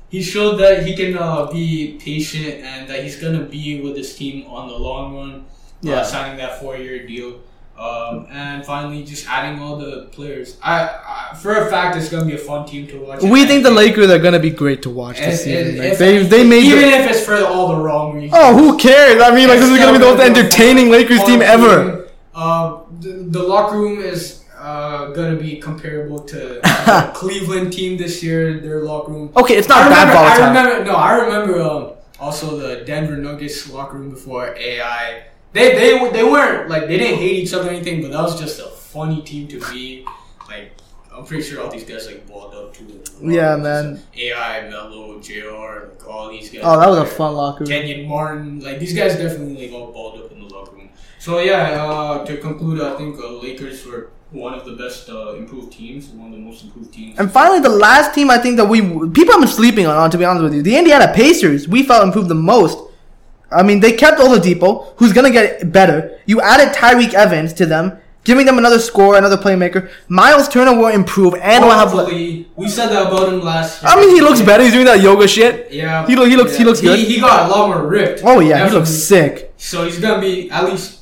he showed that he can uh, be patient and that he's gonna be with his team on the long run. Yeah. Uh, signing that four-year deal. Um, and finally, just adding all the players. I, I for a fact, it's gonna be a fun team to watch. We think the Lakers are gonna be great to watch this season. Like, they they made. even the- if it's for all the wrong reasons. oh, who cares? I mean, like this is gonna be the most entertaining Lakers team ever. team. Uh, the, the locker room is uh, gonna be comparable to (laughs) the Cleveland team this year. Their locker room. Okay, it's I not that remember, I remember. No, I remember. Um, also the Denver Nuggets locker room before AI. They they they weren't like they didn't hate each other or anything, but that was just a funny team to be. Like I'm pretty sure all these guys like balled up too. Yeah, man. AI, Melo, J.R. Like all these guys. Oh, that was a fun locker room. Kenyon Martin, like these guys definitely like all balled up in the locker room. So yeah, uh, to conclude, I think uh, Lakers were one of the best uh, improved teams, one of the most improved teams. And finally, the last team I think that we people have been sleeping on, to be honest with you, the Indiana Pacers. We felt improved the most. I mean, they kept Oladipo, who's gonna get better. You added Tyreke Evans to them, giving them another scorer, another playmaker. Miles Turner will improve, and will have. We said that about him last. year. I mean, he looks better. He's doing that yoga shit. Yeah, He look- he looks- he looks good. He, got a lot more ripped. Oh yeah, he looks sick. So he's gonna be at least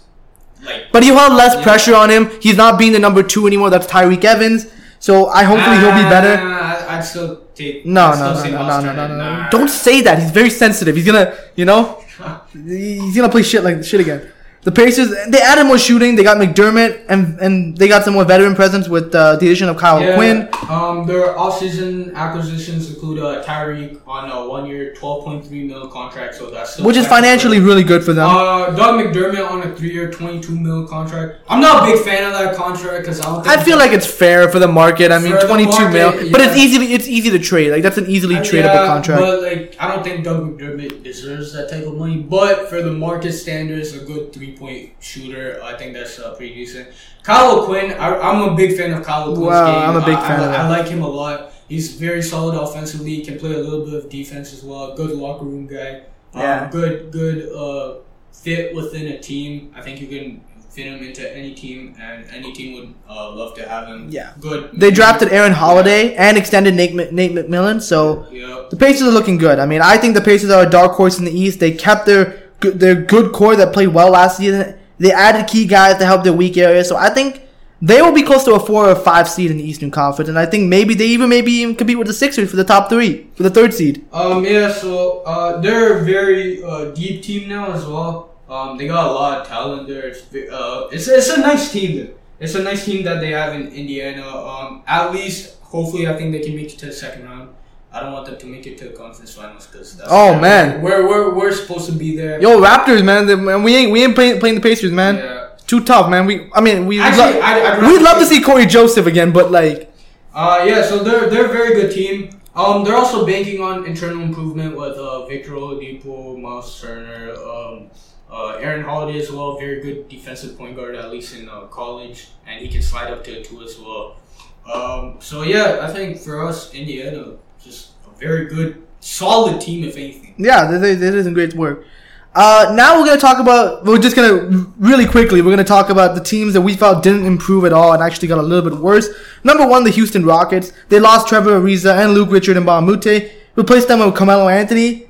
like. But you have less Yeah. pressure on him. He's not being the number two anymore. That's Tyreke Evans. So I hopefully he'll be better. Uh, I'd still take. No, I'd no, still no, no, Miles no, no, no, no. Don't say that. He's very sensitive. He's gonna, you know, (laughs) he's gonna play shit like shit again. The Pacers they added more shooting. They got McDermott and and they got some more veteran presence with uh, the addition of Kyle Yeah, Quinn. Um, their offseason acquisitions include uh, Tyreke on a one-year, twelve point three mil contract, so that's still which is financially really good for them. Uh, Doug McDermott on a three-year, twenty-two mil contract. I'm not a big fan of that contract because I don't. I feel like it's fair for the market. I mean, For the 22 market, mil, but it's yeah. easy. It's easy to trade. Like that's an easily tradable Yeah, contract. But like, I don't think Doug McDermott deserves that type of money. But for the market standards, a good three-point shooter, I think that's uh, pretty decent. Kyle O'Quinn, I, I'm a big fan of Kyle O'Quinn's Wow, game. I'm a big I, fan I, of. I like him a lot. He's very solid offensively. He can play a little bit of defense as well. Good locker room guy. Um, Yeah. Good, good uh, fit within a team. I think you can fit him into any team, and any team would uh, love to have him. Yeah. Good. They drafted Aaron Holiday and extended Nate, Nate McMillan, so Yeah. the Pacers are looking good. I mean, I think the Pacers are a dark horse in the East. They kept their good- their good core that played well last season. They added key guys to help their weak areas, so I think they will be close to a four or five seed in the Eastern Conference, and I think maybe they even maybe even compete with the Sixers for the top three for the third seed. Um, yeah, so uh, they're a very uh, deep team now as well. Um, they got a lot of talent there. It's, uh, it's, it's a nice team. It's a nice team that they have in Indiana. Um, at least, hopefully, I think they can make it to the second round. I don't want them to make it to the conference finals because that's Oh, man. we're, we're we're supposed to be there. Yo, Raptors, man, they- man, we ain't we ain't playing, playing the Pacers, man. Yeah. Too tough, man. We I mean we Actually, lo- I'd we'd love to see- see Cory Joseph again, but like Uh, yeah, so they're they're a very good team. Um, they're also banking on internal improvement with uh, Victor Oladipo, Miles Turner, um, uh, Aaron Holiday as well. Very good defensive point guard, at least in uh, college, and he can slide up to a two as well. Um, so yeah, I think for us, Indiana, just a very good, solid team, if anything. Yeah, this they some great work. Uh, now we're gonna talk about. We're just gonna really quickly. We're gonna talk about the teams that we felt didn't improve at all and actually got a little bit worse. Number one, the Houston Rockets. They lost Trevor Ariza and Luc Richard Mbah a Moute. Replaced them with Carmelo Anthony.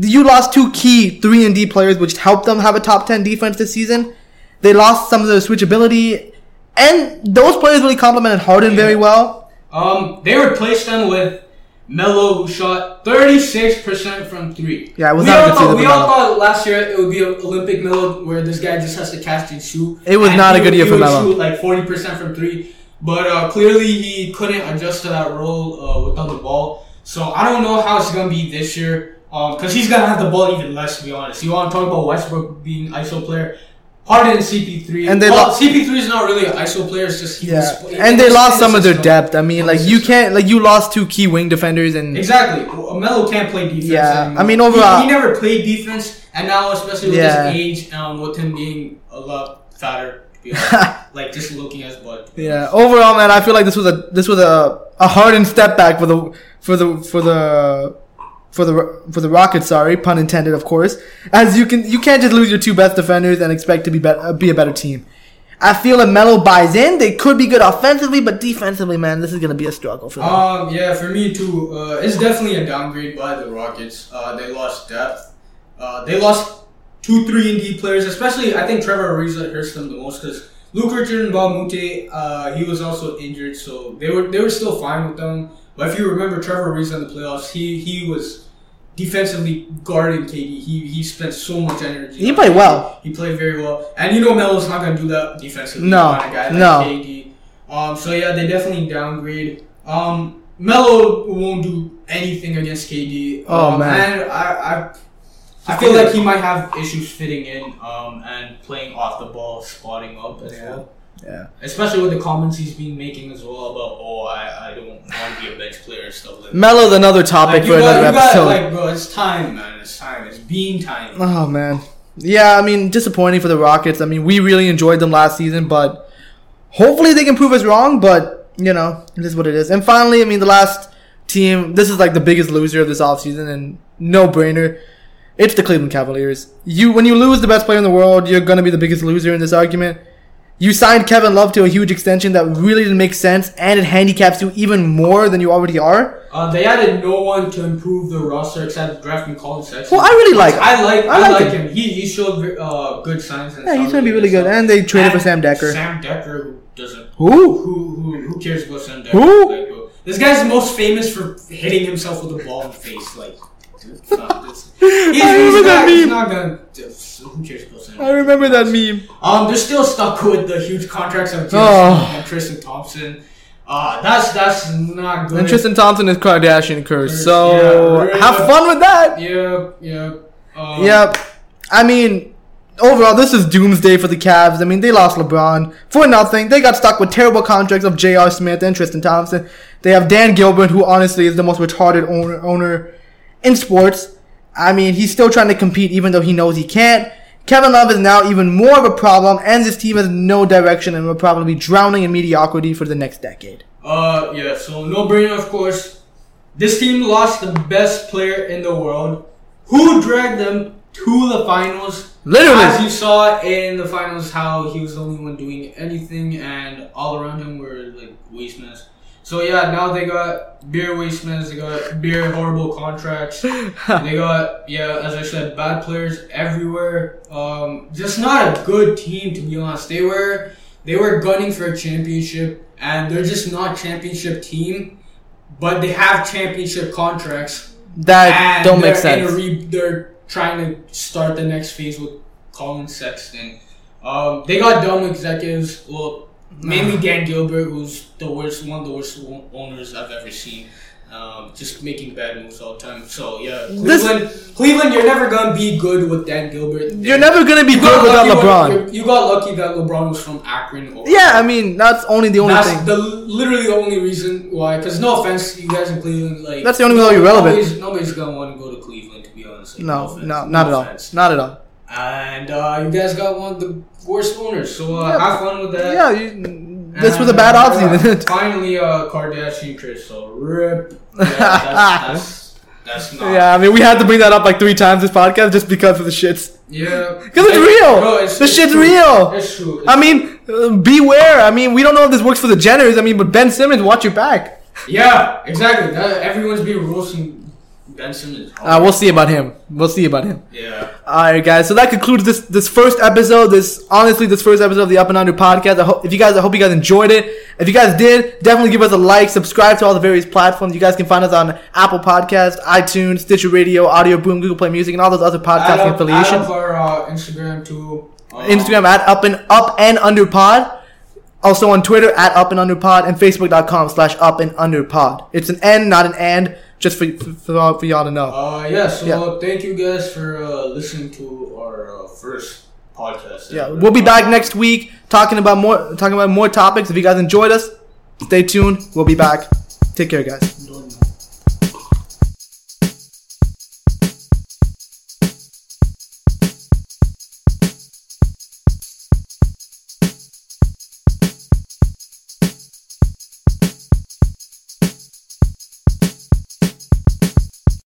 You lost two key three and D players, which helped them have a top ten defense this season. They lost some of their switchability, and those players really complemented Harden very well. Um, they replaced them with Melo, who shot 36% from three. Yeah, it was we not a all good thought, We all thought last year it would be an Olympic Melo where this guy just has to catch and shoot. It was And not a good would- year for Melo. Shoot like 40% from three. But uh, clearly he couldn't adjust to that role uh, without the ball. So I don't know how it's going to be this year. Because he's going to have the ball even less, to be honest. You want to talk about Westbrook being ISO player? Harden CP3. And they well, lo- CP3 is not really an ISO player. It's just he Yeah, was, and they lost some of their depth. I mean, like you can't, like you lost two key wing defenders, and Exactly. Melo can't play defense. Yeah, anymore. I mean, overall- he, he never played defense, and now especially with Yeah. his age, um, with him being a lot fatter, to be honest, (laughs) like just looking at his butt. Yeah. Overall, man, I feel like this was a this was a a hardened step back for the for the for the for the for the Rockets. Sorry, pun intended, of course. As you can you can't just lose your two best defenders and expect to be bet, uh, be a better team. I feel if Melo buys in, they could be good offensively, but defensively, man, this is gonna be a struggle for them. Um, yeah, for me too. Uh, it's definitely a downgrade by the Rockets. Uh, they lost depth. Uh, they lost two, three and D players, especially I think Trevor Ariza hurts them the most because Luc Richard Mbah a Moute, uh, he was also injured, so they were they were still fine with them. But if you remember Trevor Reese in the playoffs, he he was defensively guarding KD. He he spent so much energy. He played KD. well. He played very well, and you know Melo's not gonna do that defensively. No, on a guy like no. KD. Um, so yeah, they definitely downgrade. Um, Melo won't do anything against KD. Oh, um, man. and I, I, I feel like he might have issues fitting in. Um, and playing off the ball, spotting up as well. Yeah. Especially with the comments he's been making as well about, oh, I, I don't want to be a bench player and stuff like that. Melo's another topic Like, for got, another got, episode. like, bro, it's time, man. It's time. It's being time. Oh man. Yeah, I mean, disappointing for the Rockets. I mean, we really enjoyed them last season, but hopefully they can prove us wrong. But you know, it is what it is. And finally, I mean, the last team. This is like the biggest loser of this offseason, and no brainer. It's the Cleveland Cavaliers. You when you lose the best player in the world, you're gonna be the biggest loser in this argument. You signed Kevin Love to a huge extension that really didn't make sense, and it handicaps you even more than you already are. Uh, they added no one to improve the roster except drafting Collin Sexton. Well, I really like. I like I I, like like him. him. He, he showed uh, good signs. Yeah, he's gonna be really good. And they traded for Sam Dekker. Sam Dekker, who doesn't. Who? Who who who cares about Sam Dekker? Who? Like, this guy's most famous for hitting himself with a ball in the face. Like, dude, it's this, (laughs) he's, he's not, he's not gonna. Who cares about Sam? I remember that meme. Um, they're still stuck (laughs) with the huge contracts of Oh. and Tristan Thompson. Uh, that's that's not good. And Tristan Thompson is Kardashian curse. Curse, So yeah, have fun with that. Yeah, yeah. Um, Yep. I mean, overall, this is doomsday for the Cavs. I mean, they lost LeBron for nothing. They got stuck with terrible contracts of J.R. Smith and Tristan Thompson. They have Dan Gilbert, who honestly is the most retarded owner owner in sports. I mean, he's still trying to compete even though he knows he can't. Kevin Love is now even more of a problem, and this team has no direction and will probably be drowning in mediocrity for the next decade. Uh, yeah. So no brainer, of course. This team lost the best player in the world, who dragged them to the finals. Literally. as you saw in the finals, how he was the only one doing anything, and all around him were like wastemen. So yeah, now they got beer wastemen. They got beer horrible contracts. (laughs) they got yeah, as I said, bad players everywhere. Um, just not a good team to be honest. They were they were gunning for a championship, and they're just not championship team, but they have championship contracts. That don't make they're in a sense. re- they're trying to start the next phase with Collin Sexton. Um, they got dumb executives. Well, mainly Dan Gilbert, who's the worst, one of the worst owners I've ever seen. Um, just making bad moves all the time. So yeah, This- Cleveland, Cleveland, you're never gonna be good with Dan Gilbert. You're never gonna be good without LeBron. when- You got lucky that LeBron was from Akron. Or, Yeah, I mean that's only the only that's thing. the literally the only reason why. Because no offense, you guys in Cleveland, like That's the only way you're relevant. Nobody's, nobody's gonna want to go to Cleveland, to be honest. Like, No, offense, no, not at all. Not at all. And uh, you guys got one of the worst owners, so uh, Yeah. have fun with that. Yeah, you, this was a bad uh, offseason. (laughs) Finally, uh, Kardashian Chris, so rip. (laughs) Yeah, that's, that's, that's not. yeah, I mean we had to bring that up like three times this podcast just because of the shits. Yeah. Because it's real. Bro, it's, the it's shit's true. real. It's true. I mean, uh, beware. I mean, we don't know if this works for the Jenners. I mean, but Ben Simmons, watch your back. yeah, exactly. That, everyone's been roasting Ben Simmons. Uh, we'll see about him. We'll see about him. yeah. All right, guys. So that concludes this this first episode. This honestly, this first episode of the Up and Under podcast. I hope if you guys, I hope you guys enjoyed it. If you guys did, definitely give us a like, subscribe to all the various platforms. You guys can find us on Apple Podcast, iTunes, Stitcher Radio, Audio Boom, Google Play Music, and all those other podcasting affiliations. our uh, Instagram too. Um, Instagram at up and up and under pod. Also on Twitter at up and under pod and Facebook.com slash up and under pod. It's an N, not an and, just for for, for, y'all- for y'all to know. Uh, yeah, so Yeah. thank you guys for uh, listening to our uh, first podcast. Yeah, we'll be back next week talking about more talking about more topics. If you guys enjoyed us, stay tuned. We'll be back. Take care, guys.